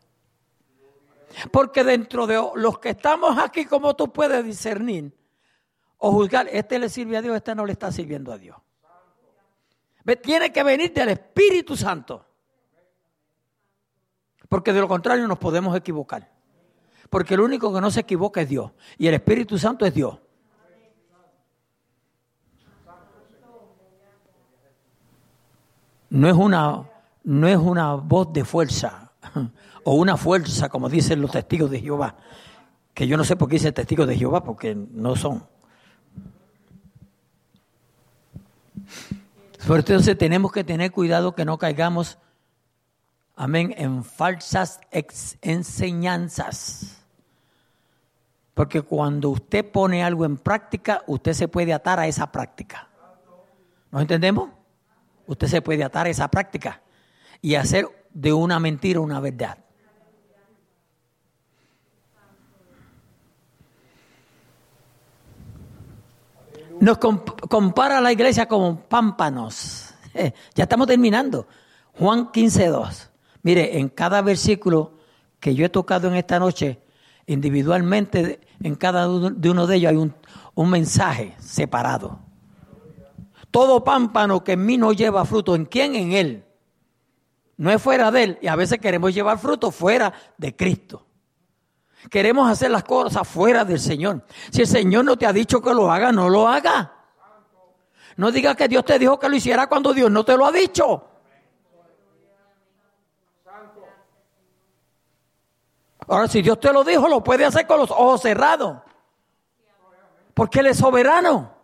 Porque dentro de los que estamos aquí, como tú puedes discernir o juzgar, este le sirve a Dios, este no le está sirviendo a Dios. Tiene que venir del Espíritu Santo. Porque de lo contrario nos podemos equivocar. Porque el único que no se equivoca es Dios. Y el Espíritu Santo es Dios. No es una, no es una voz de fuerza <laughs> o una fuerza, como dicen los testigos de Jehová. Que yo no sé por qué dice testigos de Jehová, porque no son. Por entonces tenemos que tener cuidado que no caigamos amén, en falsas enseñanzas. Porque cuando usted pone algo en práctica, usted se puede atar a esa práctica. ¿Nos entendemos? Usted se puede atar a esa práctica y hacer de una mentira una verdad. Nos compara la iglesia como pámpanos. <laughs> ya estamos terminando. Juan 15, 2. Mire, en cada versículo que yo he tocado en esta noche, individualmente, en cada uno de ellos hay un, un mensaje separado. Todo pámpano que en mí no lleva fruto, ¿en quién? En Él. No es fuera de Él. Y a veces queremos llevar fruto fuera de Cristo. Queremos hacer las cosas fuera del Señor. Si el Señor no te ha dicho que lo haga, no lo haga. No digas que Dios te dijo que lo hiciera cuando Dios no te lo ha dicho. Ahora, si Dios te lo dijo, lo puede hacer con los ojos cerrados. Porque Él es soberano.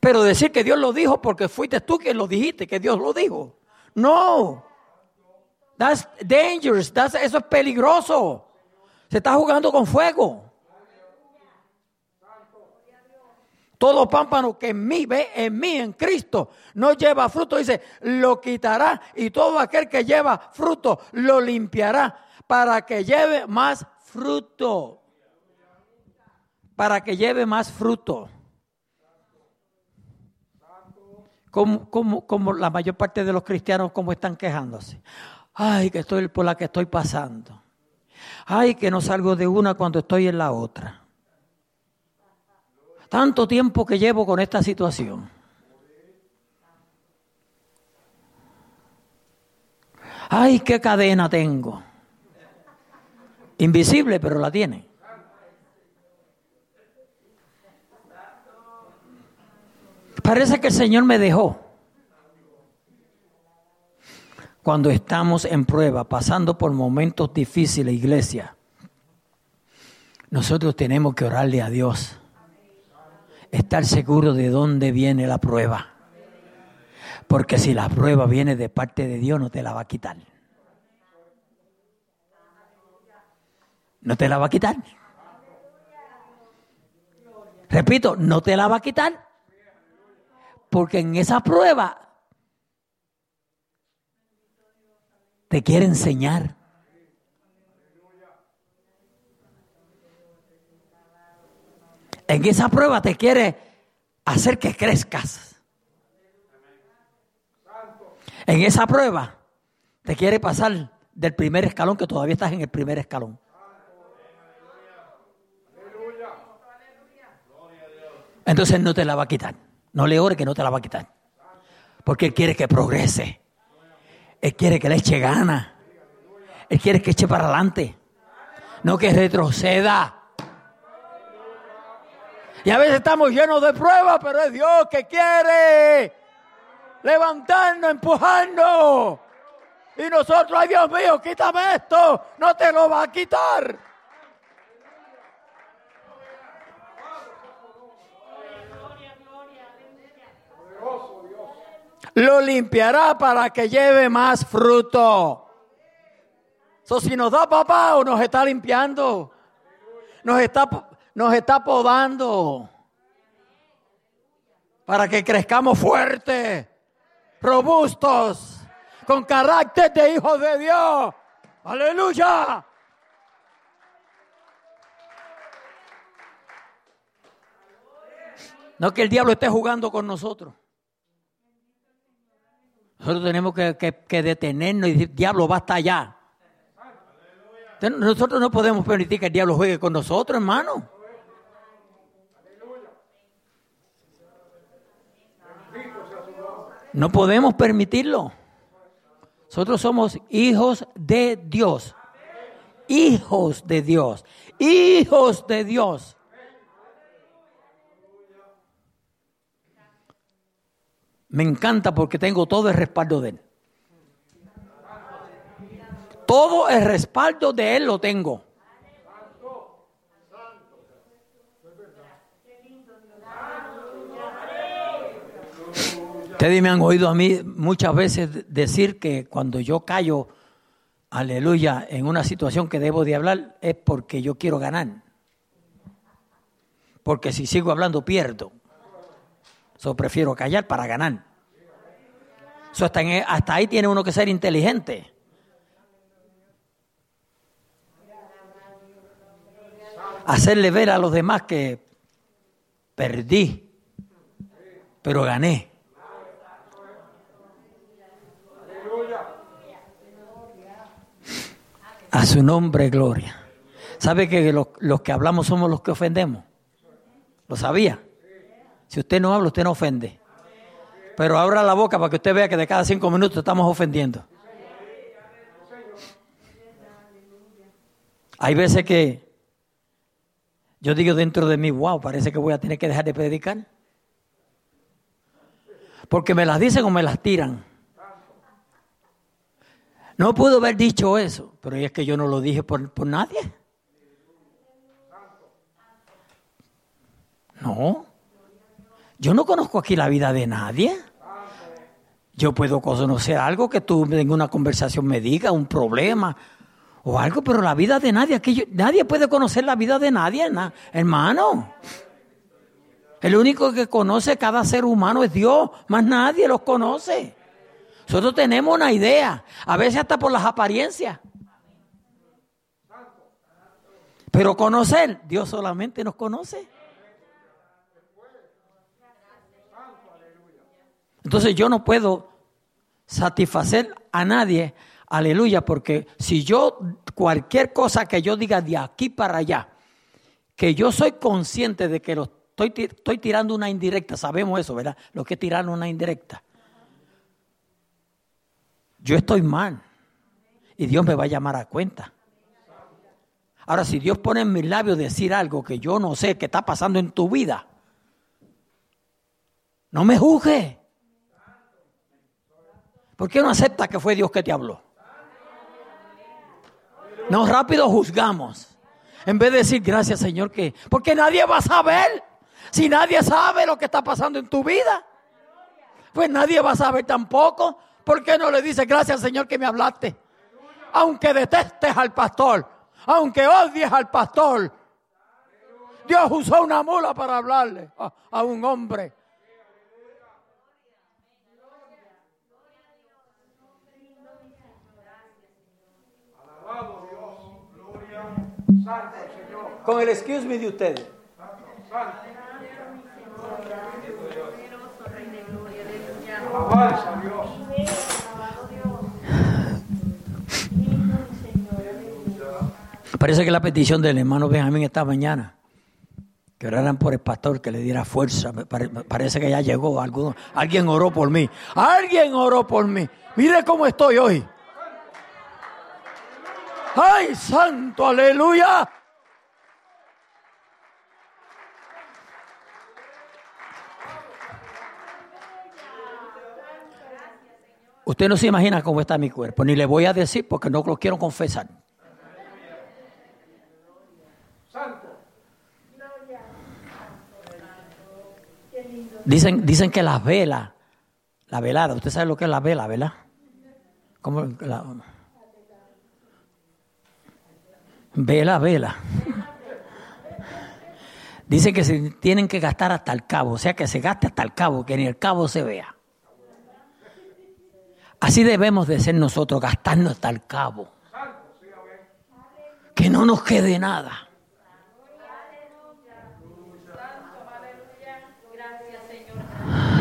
Pero decir que Dios lo dijo porque fuiste tú quien lo dijiste, que Dios lo dijo. No. That's dangerous. eso es peligroso. Se está jugando con fuego. Todo pámpano que en mí ve, en mí, en Cristo, no lleva fruto, dice, lo quitará y todo aquel que lleva fruto lo limpiará para que lleve más fruto. Para que lleve más fruto. Como, como, como la mayor parte de los cristianos, como están quejándose. Ay, que estoy por la que estoy pasando. Ay, que no salgo de una cuando estoy en la otra. Tanto tiempo que llevo con esta situación. Ay, qué cadena tengo. Invisible, pero la tiene. Parece que el Señor me dejó. cuando estamos en prueba, pasando por momentos difíciles, iglesia, nosotros tenemos que orarle a Dios, estar seguro de dónde viene la prueba. Porque si la prueba viene de parte de Dios, no te la va a quitar. No te la va a quitar. Repito, no te la va a quitar. Porque en esa prueba te quiere enseñar. En esa prueba te quiere hacer que crezcas. En esa prueba te quiere pasar del primer escalón que todavía estás en el primer escalón. Entonces no te la va a quitar. No le ore que no te la va a quitar. Porque Él quiere que progrese. Él quiere que le eche gana. Él quiere que eche para adelante. No que retroceda. Y a veces estamos llenos de pruebas, pero es Dios que quiere levantarnos, empujarnos. Y nosotros, ay Dios mío, quítame esto, no te lo va a quitar. Lo limpiará para que lleve más fruto. So, si nos da papá o nos está limpiando, nos está, nos está podando para que crezcamos fuertes, robustos, con carácter de hijos de Dios. Aleluya. No que el diablo esté jugando con nosotros. Nosotros tenemos que, detenernos y decir, diablo, basta ya. Nosotros no podemos permitir que el diablo juegue con nosotros, hermano. No podemos permitirlo. Nosotros somos hijos de Dios. Hijos de Dios. Hijos de Dios. Me encanta porque tengo todo el respaldo de Él. Todo el respaldo de Él lo tengo. Ustedes me han oído a mí muchas veces decir que cuando yo callo, aleluya, en una situación que debo de hablar es porque yo quiero ganar. Porque si sigo hablando pierdo. So, prefiero callar para ganar. So, hasta, hasta ahí tiene uno que ser inteligente. Hacerle ver a los demás que perdí, pero gané. A su nombre, gloria. ¿Sabe que los, los, que hablamos somos los que ofendemos? ¿Lo sabía? Si usted no habla, usted no ofende. Pero abra la boca para que usted vea que de cada cinco minutos estamos ofendiendo. Hay veces que yo digo dentro de mí, wow, parece que voy a tener que dejar de predicar. Porque me las dicen o me las tiran. No pudo haber dicho eso, pero es que yo no lo dije por, por nadie. No. Yo no conozco aquí la vida de nadie. Yo puedo conocer algo que tú en una conversación me digas, un problema o algo, pero la vida de nadie, aquí nadie puede conocer la vida de nadie, hermano. El único que conoce cada ser humano es Dios, más nadie los conoce. Nosotros tenemos una idea, a veces hasta por las apariencias. Pero conocer, Dios solamente nos conoce. Entonces yo no puedo satisfacer a nadie, aleluya, porque si yo cualquier cosa que yo diga de aquí para allá, que yo soy consciente de que lo estoy, tirando una indirecta, sabemos eso, ¿verdad? Lo que es tirar una indirecta. Yo estoy mal y Dios me va a llamar a cuenta. Ahora, si Dios pone en mis labios decir algo que yo no sé que está pasando en tu vida, no me juzgue. ¿Por qué no acepta que fue Dios que te habló? No rápido juzgamos. En vez de decir gracias Señor que... Porque nadie va a saber. Si nadie sabe lo que está pasando en tu vida. Pues nadie va a saber tampoco. ¿Por qué no le dices gracias Señor que me hablaste? Aunque detestes al pastor. Aunque odies al pastor. Dios usó una mula para hablarle a, a un hombre. Con el excuse me de ustedes. Parece que la petición del hermano Benjamín esta mañana, que oraran por el pastor, que le diera fuerza, parece que ya llegó, alguno, alguien oró por mí, alguien oró por mí, mire cómo estoy hoy. ¡Ay, santo, aleluya! Usted no se imagina cómo está mi cuerpo, ni le voy a decir porque no lo quiero confesar. Dicen, dicen que las velas, la velada, usted sabe lo que es la vela, ¿verdad? ¿Cómo la, Vela, vela. Dice que se tienen que gastar hasta el cabo, o sea que se gaste hasta el cabo, que ni el cabo se vea. Así debemos de ser nosotros, gastarnos hasta el cabo. Que no nos quede nada.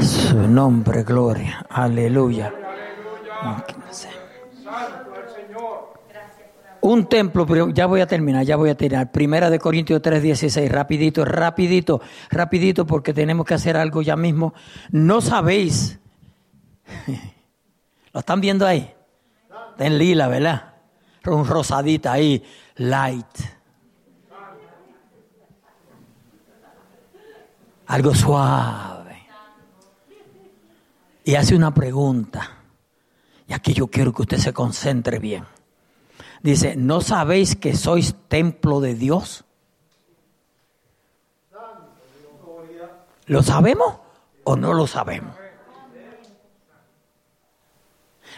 Su nombre, gloria. Aleluya un templo, ya voy a terminar, ya voy a terminar. Primera de Corintios 3:16, rapidito, rapidito, rapidito, porque tenemos que hacer algo ya mismo. No sabéis, <laughs> ¿lo están viendo ahí? Está en lila, ¿verdad? Un rosadita ahí, light. Algo suave. Y hace una pregunta. Y aquí yo quiero que usted se concentre bien. Dice, ¿no sabéis que sois templo de Dios? ¿Lo sabemos o no lo sabemos?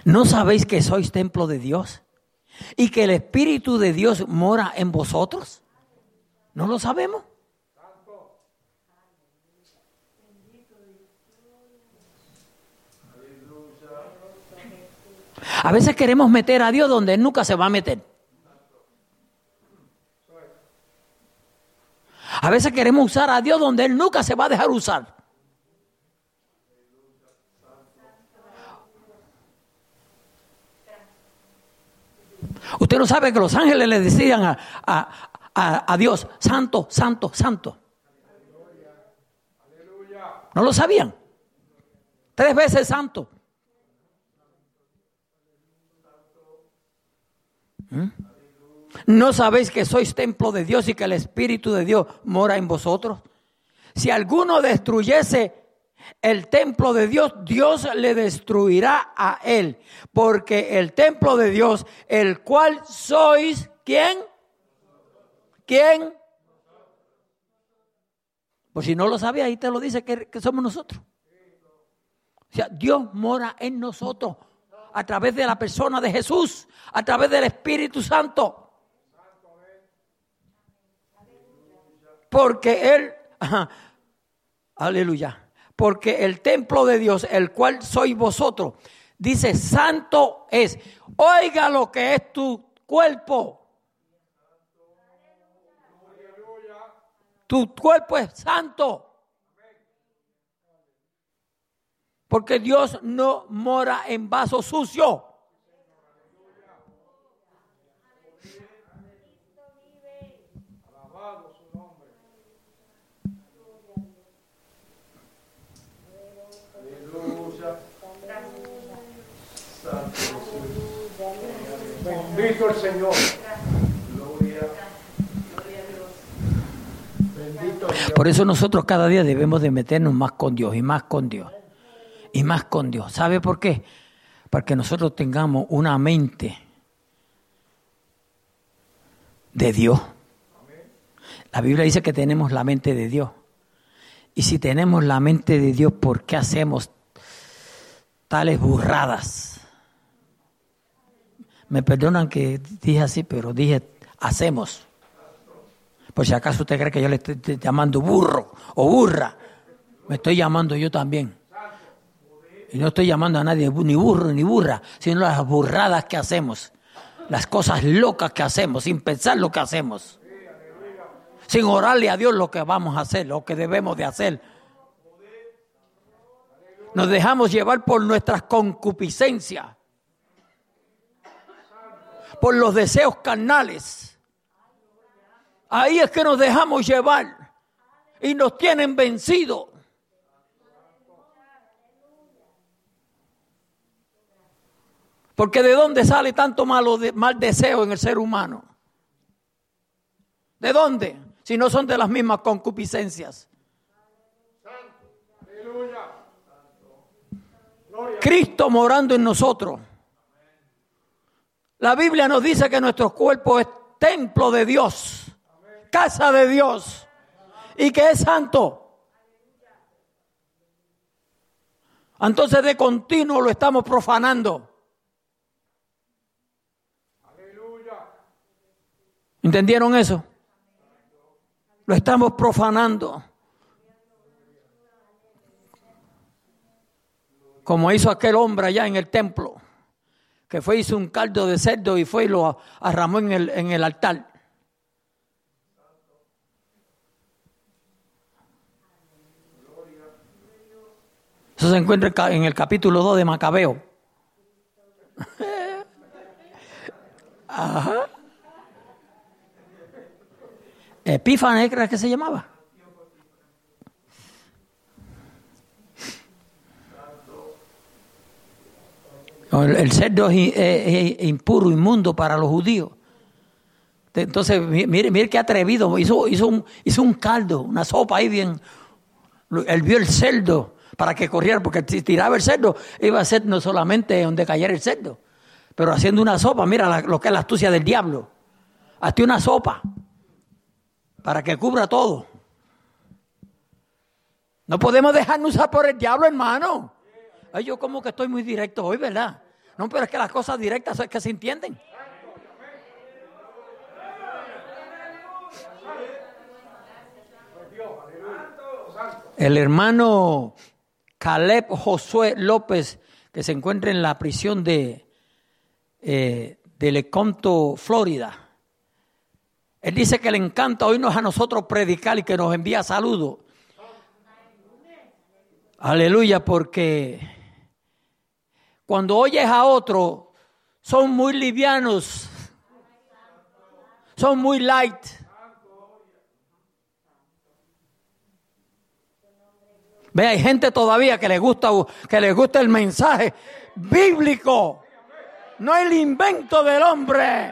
¿No sabéis que sois templo de Dios? ¿Y que el Espíritu de Dios mora en vosotros? ¿No lo sabemos? A veces queremos meter a Dios donde nunca se va a meter. A veces queremos usar a Dios donde Él nunca se va a dejar usar. Usted no sabe que los ángeles le decían a, a, a Dios, santo, santo, santo. ¿No lo sabían? Tres veces santo. ¿Mm? ¿No sabéis que sois templo de Dios y que el Espíritu de Dios mora en vosotros? Si alguno destruyese el templo de Dios, Dios le destruirá a él. Porque el templo de Dios, el cual sois, ¿quién? ¿Quién? Pues si no lo sabía, ahí te lo dice que, que somos nosotros. O sea, Dios mora en nosotros a través de la persona de Jesús, a través del Espíritu Santo. Porque Él, <laughs> aleluya, porque el templo de Dios, el cual sois vosotros, dice, santo es. Oiga lo que es tu cuerpo. Tu cuerpo es santo. Porque Dios no mora en vaso sucio. Bendito el Señor. Por eso nosotros cada día debemos de meternos más con Dios y más con Dios y más con Dios. ¿Sabe por qué? para que nosotros tengamos una mente de Dios. La Biblia dice que tenemos la mente de Dios. Y si tenemos la mente de Dios, ¿por qué hacemos tales burradas? Me perdonan que dije así, pero dije hacemos. Por si acaso usted cree que yo le estoy llamando burro o burra, me estoy llamando yo también. Y no estoy llamando a nadie ni burro ni burra, sino las burradas que hacemos, las cosas locas que hacemos, sin pensar lo que hacemos, sin orarle a Dios lo que vamos a hacer, lo que debemos de hacer. Nos dejamos llevar por nuestras concupiscencias, por los deseos carnales. Ahí es que nos dejamos llevar y nos tienen vencido. Porque de dónde sale tanto malo mal deseo en el ser humano? ¿De dónde? Si no son de las mismas concupiscencias. Cristo morando en nosotros. La Biblia nos dice que nuestro cuerpo es templo de Dios casa de Dios y que es santo. Entonces de continuo lo estamos profanando. ¿Entendieron eso? Lo estamos profanando. Como hizo aquel hombre allá en el templo, que fue hizo un caldo de cerdo y fue y lo arramó en el, en el altar. Eso se encuentra en el capítulo 2 de Macabeo. <laughs> Ajá. Epífanes, ¿crees que se llamaba? El, cerdo es, impuro, inmundo para los judíos. Entonces, mire, mire qué atrevido. Hizo, hizo, un, hizo un caldo, una sopa ahí bien. Él vio el cerdo para que corriera, porque si tiraba el cerdo, iba a ser no solamente donde cayera el cerdo, pero haciendo una sopa, mira lo que es la astucia del diablo. Hazte una sopa para que cubra todo. No podemos dejarnos usar por el diablo, hermano. Ay, yo como que estoy muy directo hoy, ¿verdad? No, pero es que las cosas directas es que se entienden. El hermano Caleb Josué López, que se encuentra en la prisión de, eh, Leconto, Florida. Él dice que le encanta oírnos a nosotros predicar y que nos envía saludos. Aleluya, porque cuando oyes a otro, son muy livianos, son muy light. Ve, hay gente todavía que le gusta, que le gusta el mensaje bíblico, no el invento del hombre.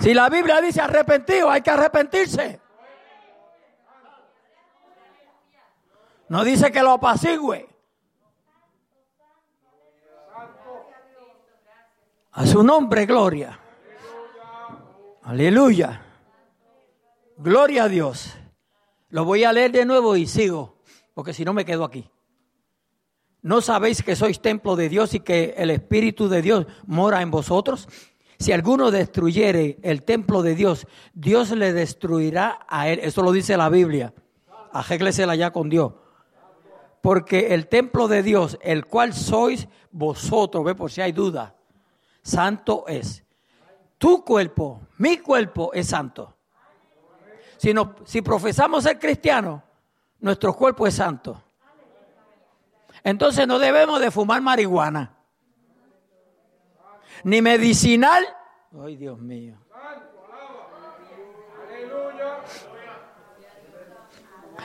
Si la Biblia dice arrepentido, hay que arrepentirse. No dice que lo apacigüe. A su nombre, gloria. Aleluya. Gloria a Dios. Lo voy a leer de nuevo y sigo, porque si no me quedo aquí. ¿No sabéis que sois templo de Dios y que el Espíritu de Dios mora en vosotros? Si alguno destruyere el templo de Dios, Dios le destruirá a él. Eso lo dice la Biblia. Ajéglesela ya con Dios. Porque el templo de Dios, el cual sois vosotros, ve por si hay duda, santo es tu cuerpo, mi cuerpo es santo. Si, si profesamos ser cristianos, nuestro cuerpo es santo. Entonces no debemos de fumar marihuana. Ni medicinal. Ay, Dios mío.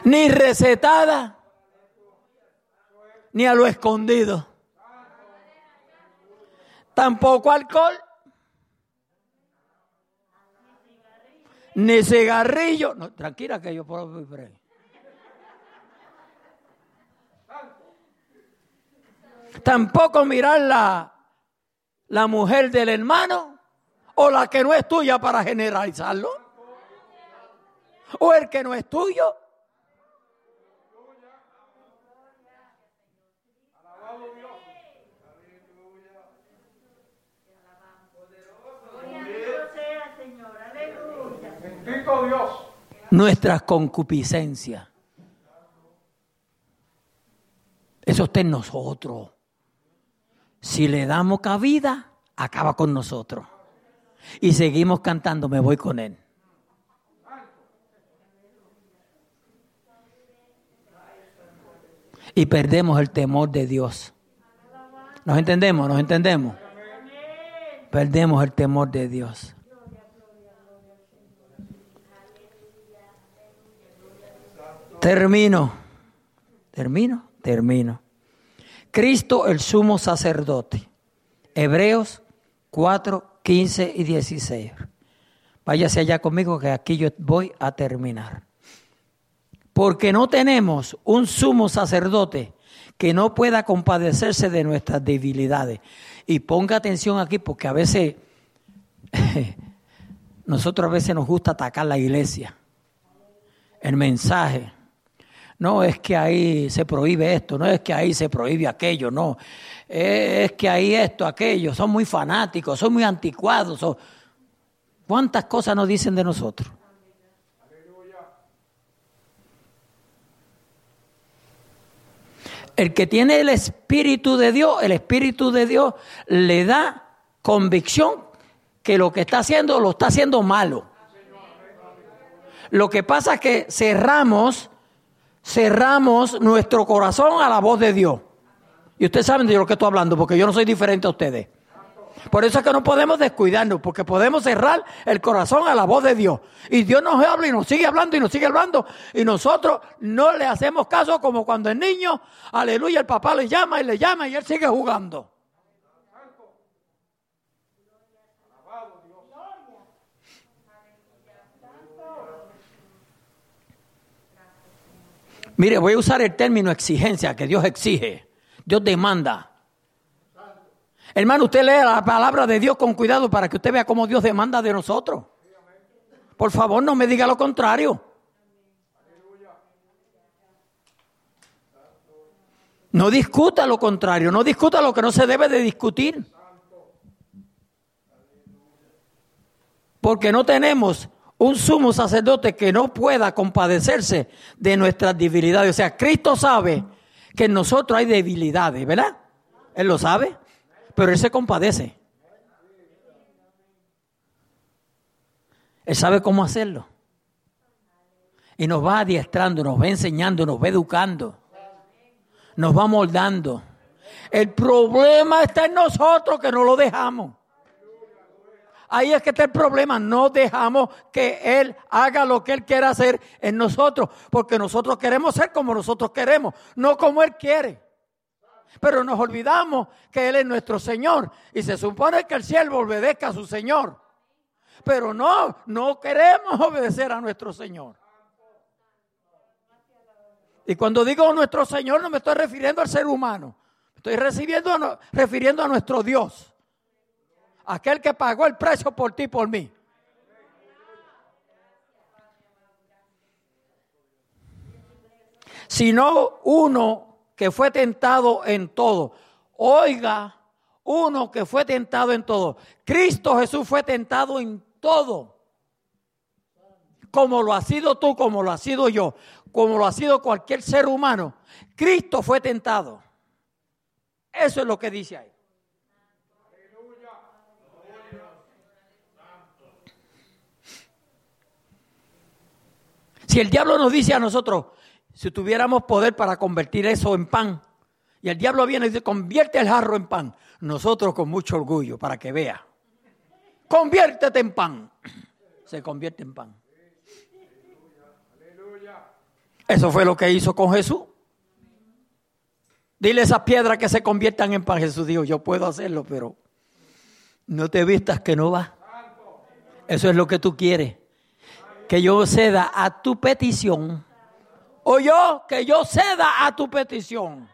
Ni recetada ni a lo escondido. Tampoco alcohol, ni cigarrillo. No, tranquila que yo puedo vivir Tampoco mirar la, la mujer del hermano o la que no es tuya para generalizarlo. O el que no es tuyo. Dios. Nuestras concupiscencias. Eso está en nosotros. Si le damos cabida, acaba con nosotros. Y seguimos cantando, me voy con él. Y perdemos el temor de Dios. ¿Nos entendemos? ¿Nos entendemos? Perdemos el temor de Dios. Termino. Termino. Termino. Cristo el sumo sacerdote. Hebreos 4, 15 y 16. Váyase allá conmigo que aquí yo voy a terminar. Porque no tenemos un sumo sacerdote que no pueda compadecerse de nuestras debilidades. Y ponga atención aquí porque a veces, <laughs> nosotros a veces nos gusta atacar la iglesia, el mensaje. No es que ahí se prohíbe esto, no es que ahí se prohíbe aquello, no. Es que ahí esto, aquello. Son muy fanáticos, son muy anticuados. ¿Cuántas cosas nos dicen de nosotros? El que tiene el Espíritu de Dios, el Espíritu de Dios le da convicción que lo que está haciendo lo está haciendo malo. Lo que pasa es que cerramos cerramos nuestro corazón a la voz de Dios. Y ustedes saben de lo que estoy hablando, porque yo no soy diferente a ustedes. Por eso es que no podemos descuidarnos, porque podemos cerrar el corazón a la voz de Dios. Y Dios nos habla y nos sigue hablando y nos sigue hablando. Y nosotros no le hacemos caso como cuando el niño, aleluya, el papá le llama y le llama y él sigue jugando. Mire, voy a usar el término exigencia que Dios exige. Dios demanda. Hermano, usted lee la palabra de Dios con cuidado para que usted vea cómo Dios demanda de nosotros. Por favor, no me diga lo contrario. No discuta lo contrario, no discuta lo que no se debe de discutir. Porque no tenemos un sumo sacerdote que no pueda compadecerse de nuestras debilidades. O sea, Cristo sabe que en nosotros hay debilidades, ¿verdad? Él lo sabe, pero Él se compadece. Él sabe cómo hacerlo. Y nos va adiestrando, nos va enseñando, nos va educando, nos va moldando. El problema está en nosotros que no lo dejamos. Ahí es que está el problema. No dejamos que Él haga lo que Él quiera hacer en nosotros. Porque nosotros queremos ser como nosotros queremos, no como Él quiere. Pero nos olvidamos que Él es nuestro Señor. Y se supone que el cielo obedezca a su Señor. Pero no, no queremos obedecer a nuestro Señor. Y cuando digo nuestro Señor no me estoy refiriendo al ser humano. Estoy recibiendo, refiriendo a nuestro Dios aquel que pagó el precio por ti por mí. Sino uno que fue tentado en todo. Oiga, uno que fue tentado en todo. Cristo Jesús fue tentado en todo. Como lo ha sido tú, como lo ha sido yo, como lo ha sido cualquier ser humano. Cristo fue tentado. Eso es lo que dice ahí. Si el diablo nos dice a nosotros, si tuviéramos poder para convertir eso en pan, y el diablo viene y dice, convierte el jarro en pan, nosotros con mucho orgullo, para que vea, conviértete en pan, <clears throat> se convierte en pan. Eso fue lo que hizo con Jesús. Dile a esas piedras que se conviertan en pan. Jesús dijo, yo puedo hacerlo, pero no te vistas que no va. Eso es lo que tú quieres que yo ceda a tu petición. O yo que yo ceda a tu petición.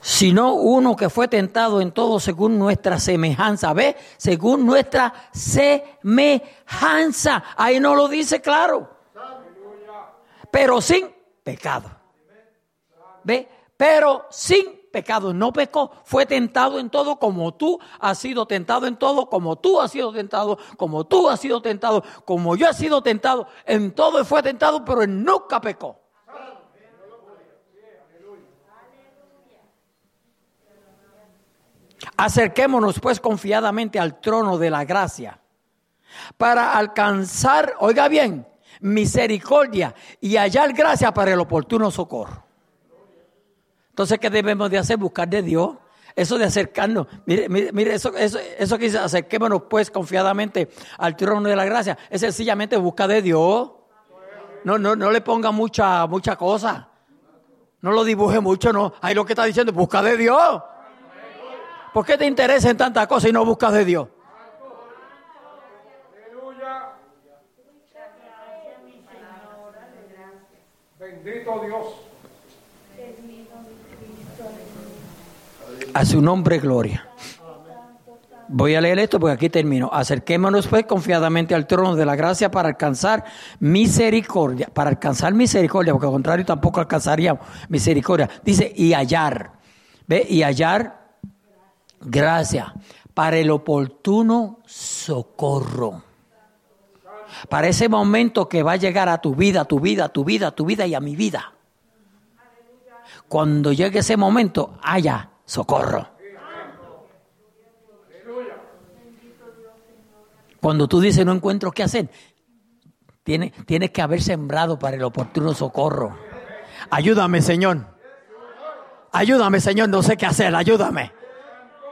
Sino uno que fue tentado en todo según nuestra semejanza. ¿Ve? Según nuestra semejanza. Ahí no lo dice claro. Pero sin pecado. ¿Ve? Pero sin pecado. No pecó. Fue tentado en todo como tú has sido tentado en todo, como tú has sido tentado, como tú has sido tentado, como yo he sido tentado. En todo fue tentado, pero él nunca pecó. Acerquémonos pues confiadamente al trono de la gracia para alcanzar, oiga bien, misericordia y hallar gracia para el oportuno socorro. Entonces, ¿qué debemos de hacer? Buscar de Dios. Eso de acercarnos, mire, mire, mire eso, eso, eso que dice, acerquémonos pues confiadamente al trono de la gracia, es sencillamente buscar de Dios. No, no, no le ponga mucha, mucha cosa. No lo dibuje mucho, no. Ahí lo que está diciendo, busca de Dios. ¿Por qué te interesa en tantas cosas y no buscas de Dios? Bendito Dios. A su nombre, gloria. Voy a leer esto porque aquí termino. Acerquémonos pues confiadamente al trono de la gracia para alcanzar misericordia. Para alcanzar misericordia, porque al contrario tampoco alcanzaríamos misericordia. Dice, y hallar. ¿Ve? Y hallar gracia para el oportuno socorro. Para ese momento que va a llegar a tu vida, tu vida, tu vida, tu vida y a mi vida. Cuando llegue ese momento, haya socorro. Cuando tú dices no encuentro qué hacer, tienes, que haber sembrado para el oportuno socorro. Ayúdame, Señor. Ayúdame, Señor, no sé qué hacer, ayúdame.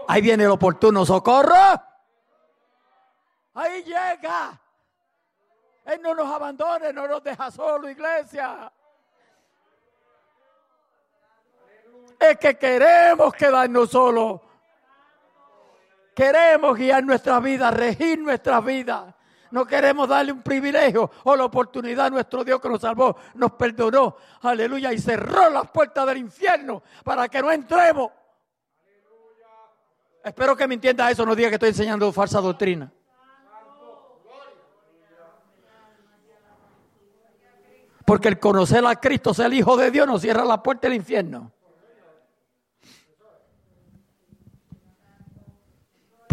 Ahí viene el oportuno socorro. Ahí llega. Él no nos abandone, no nos deja solo, iglesia. Es que queremos quedarnos solos. Queremos guiar nuestra vida, regir nuestra vida. No queremos darle un privilegio o la oportunidad a nuestro Dios que nos salvó, nos perdonó, aleluya, y cerró las puertas del infierno para que no entremos. Espero que me entienda eso, no diga que estoy enseñando falsa doctrina. Porque el conocer a Cristo, ser el Hijo de Dios, nos cierra la puerta del infierno.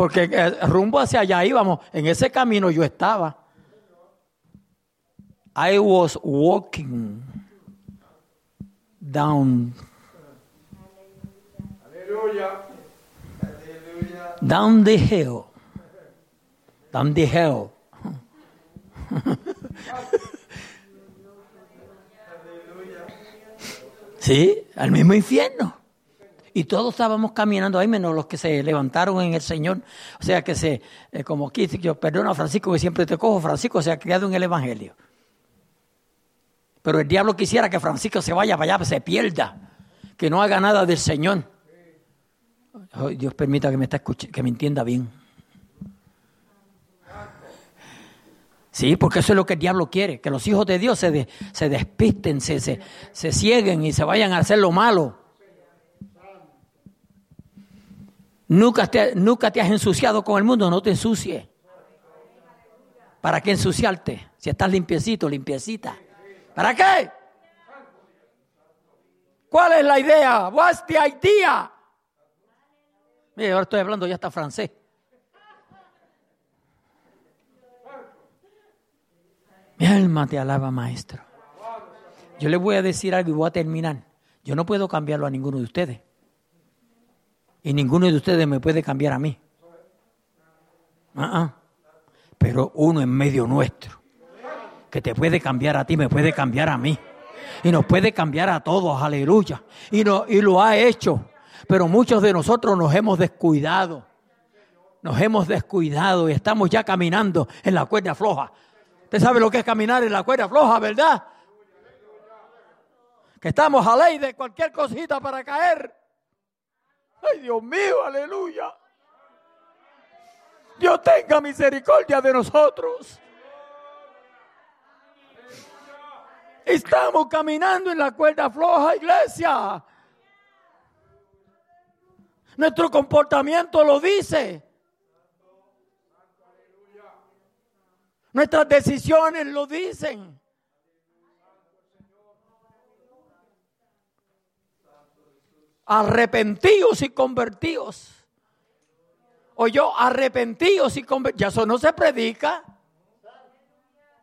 Porque eh, rumbo hacia allá íbamos, en ese camino yo estaba. I was walking down, Aleluya. down the hill. Down the hill. <laughs> Sí, al mismo infierno. Y todos estábamos caminando ahí, menos los que se levantaron en el Señor. O sea, que se, eh, como aquí, yo perdono a Francisco que siempre te cojo, Francisco se ha criado en el Evangelio. Pero el diablo quisiera que Francisco se vaya para allá, se pierda, que no haga nada del Señor. Dios permita que me, está que me entienda bien. Sí, porque eso es lo que el diablo quiere, que los hijos de Dios se, de- se despisten, se, se, se cieguen y se vayan a hacer lo malo. Nunca te, nunca te has ensuciado con el mundo, no te ensucies. ¿Para qué ensuciarte? Si estás limpiecito, limpiecita. ¿Para qué? ¿Cuál es la idea? What's the idea? Mire, ahora estoy hablando ya hasta francés. Mi alma te alaba, maestro. Yo le voy a decir algo y voy a terminar. Yo no puedo cambiarlo a ninguno de ustedes. Y ninguno de ustedes me puede cambiar a mí. Ah, ah. Pero uno en medio nuestro, que te puede cambiar a ti, me puede cambiar a mí. Y nos puede cambiar a todos, aleluya. Y, no, y lo ha hecho. Pero muchos de nosotros nos hemos descuidado. Nos hemos descuidado y estamos ya caminando en la cuerda floja. Usted sabe lo que es caminar en la cuerda floja, ¿verdad? Que estamos a ley de cualquier cosita para caer. Ay, Dios mío, aleluya. Dios tenga misericordia de nosotros. Estamos caminando en la cuerda floja, iglesia. Nuestro comportamiento lo dice. Nuestras decisiones lo dicen. Arrepentidos y convertidos. O yo, arrepentidos y convertidos. Ya eso no se predica.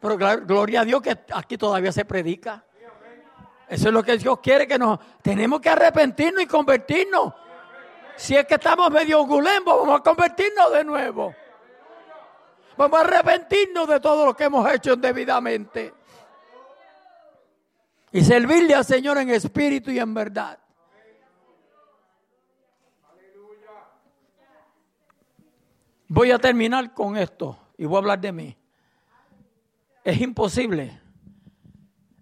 Pero gloria a Dios que aquí todavía se predica. Eso es lo que Dios quiere que nos... Tenemos que arrepentirnos y convertirnos. Si es que estamos medio gulembo, vamos a convertirnos de nuevo. Vamos a arrepentirnos de todo lo que hemos hecho indebidamente. Y servirle al Señor en espíritu y en verdad. Voy a terminar con esto y voy a hablar de mí. Es imposible,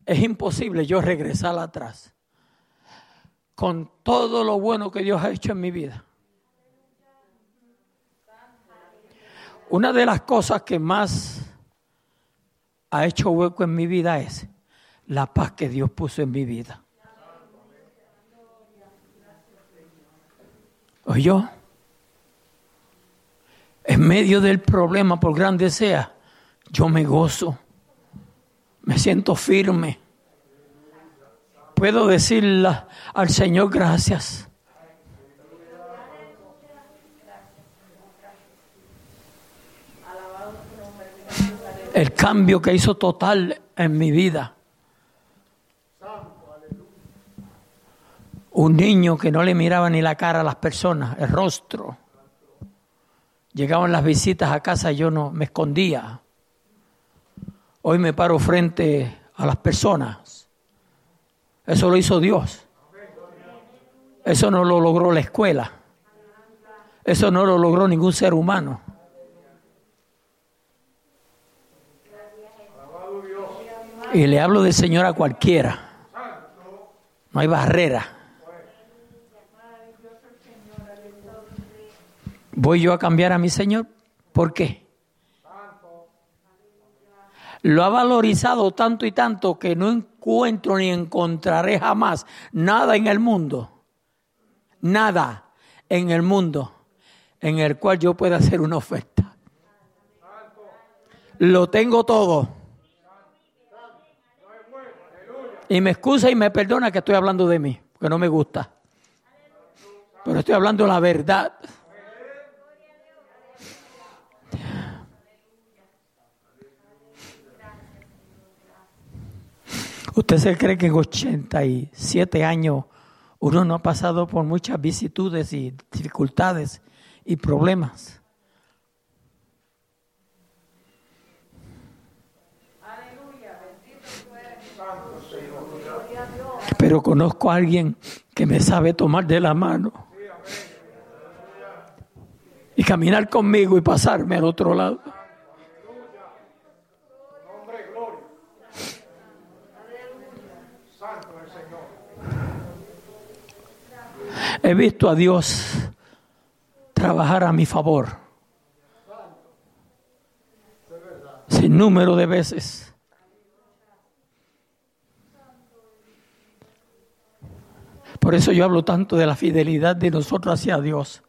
es imposible yo regresar atrás con todo lo bueno que Dios ha hecho en mi vida. Una de las cosas que más ha hecho hueco en mi vida es la paz que Dios puso en mi vida. yo En medio del problema, por grande sea, yo me gozo, me siento firme. Puedo decirle al Señor gracias. el cambio que hizo total en mi vida. Un niño que no le miraba ni la cara a las personas, el rostro. Llegaban las visitas a casa y yo no me escondía. Hoy me paro frente a las personas. Eso lo hizo Dios. Eso no lo logró la escuela. Eso no lo logró ningún ser humano. Y le hablo del Señor a cualquiera. No hay barrera. ¿Voy yo a cambiar a mi Señor? ¿Por qué? Lo ha valorizado tanto y tanto que no encuentro ni encontraré jamás nada en el mundo, nada en el mundo en el cual yo pueda hacer una oferta. Lo tengo todo. Y me excusa y me perdona que estoy hablando de mí, porque no me gusta. Pero estoy hablando la verdad. ¿Usted se cree que en 87 años uno no ha pasado por muchas vicitudes y dificultades y problemas? pero conozco a alguien que me sabe tomar de la mano y caminar conmigo y pasarme al otro lado. He visto a Dios trabajar a mi favor. Sin número de veces. Por eso yo hablo tanto de la fidelidad de nosotros hacia Dios.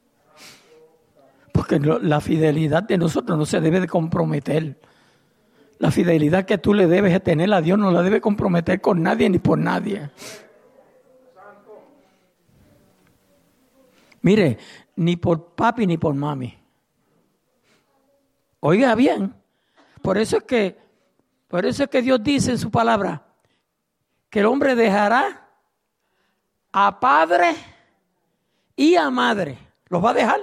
Porque la fidelidad de nosotros no se debe de comprometer. La fidelidad que tú le debes de tener a Dios no la debe comprometer con nadie ni por nadie. Mire, ni por papi ni por mami. Oiga bien. Por eso es que, por eso es que Dios dice en su palabra que el hombre dejará a padre y a madre. ¿Los va a dejar?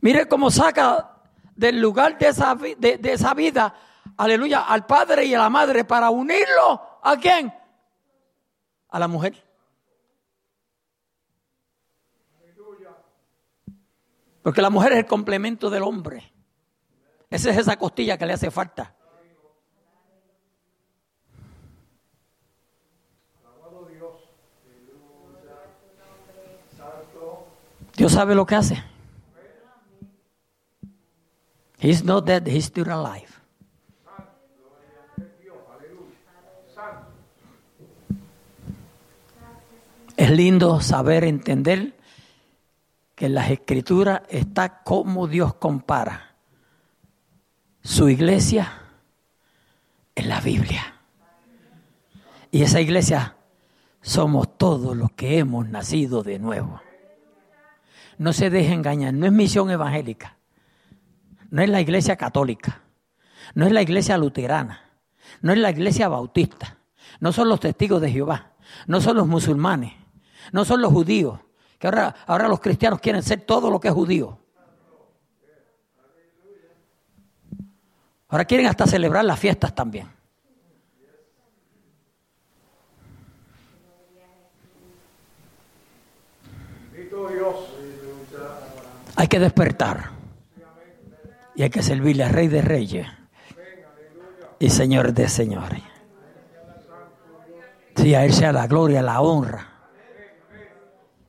Mire cómo saca del lugar de esa, de, esa vida, aleluya, al padre y a la madre para unirlo a quién? A la mujer. Porque la mujer es el complemento del hombre. Esa es esa costilla que le hace falta. Dios sabe lo que hace. He's not dead, he's still alive. Es lindo saber entender que en las escrituras está cómo Dios compara su iglesia en la Biblia. Y esa iglesia somos todos los que hemos nacido de nuevo. No se deje engañar, no es misión evangélica, no es la iglesia católica, no es la iglesia luterana, no es la iglesia bautista, no son los testigos de Jehová, no son los musulmanes, no son los judíos, que ahora, ahora los cristianos quieren ser todo lo que es judío. Ahora quieren hasta celebrar las fiestas también. Hay que despertar. Y hay que servirle al Rey de Reyes y Señor de Señores. Sí, a Él sea la gloria, la honra.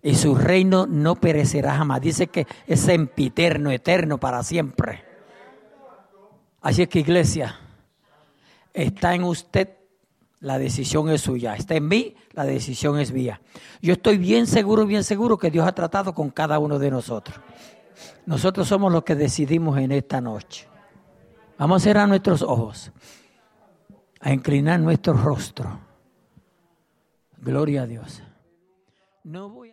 Y su reino no perecerá jamás. Dice que es sempiterno, eterno para siempre. Así es que iglesia, está en usted, la decisión es suya. Está en mí, la decisión es mía. Yo estoy bien seguro, bien seguro que Dios ha tratado con cada uno de nosotros. Nosotros somos los que decidimos en esta noche. Vamos a cerrar nuestros ojos, a inclinar nuestro rostro. Gloria a Dios. No voy a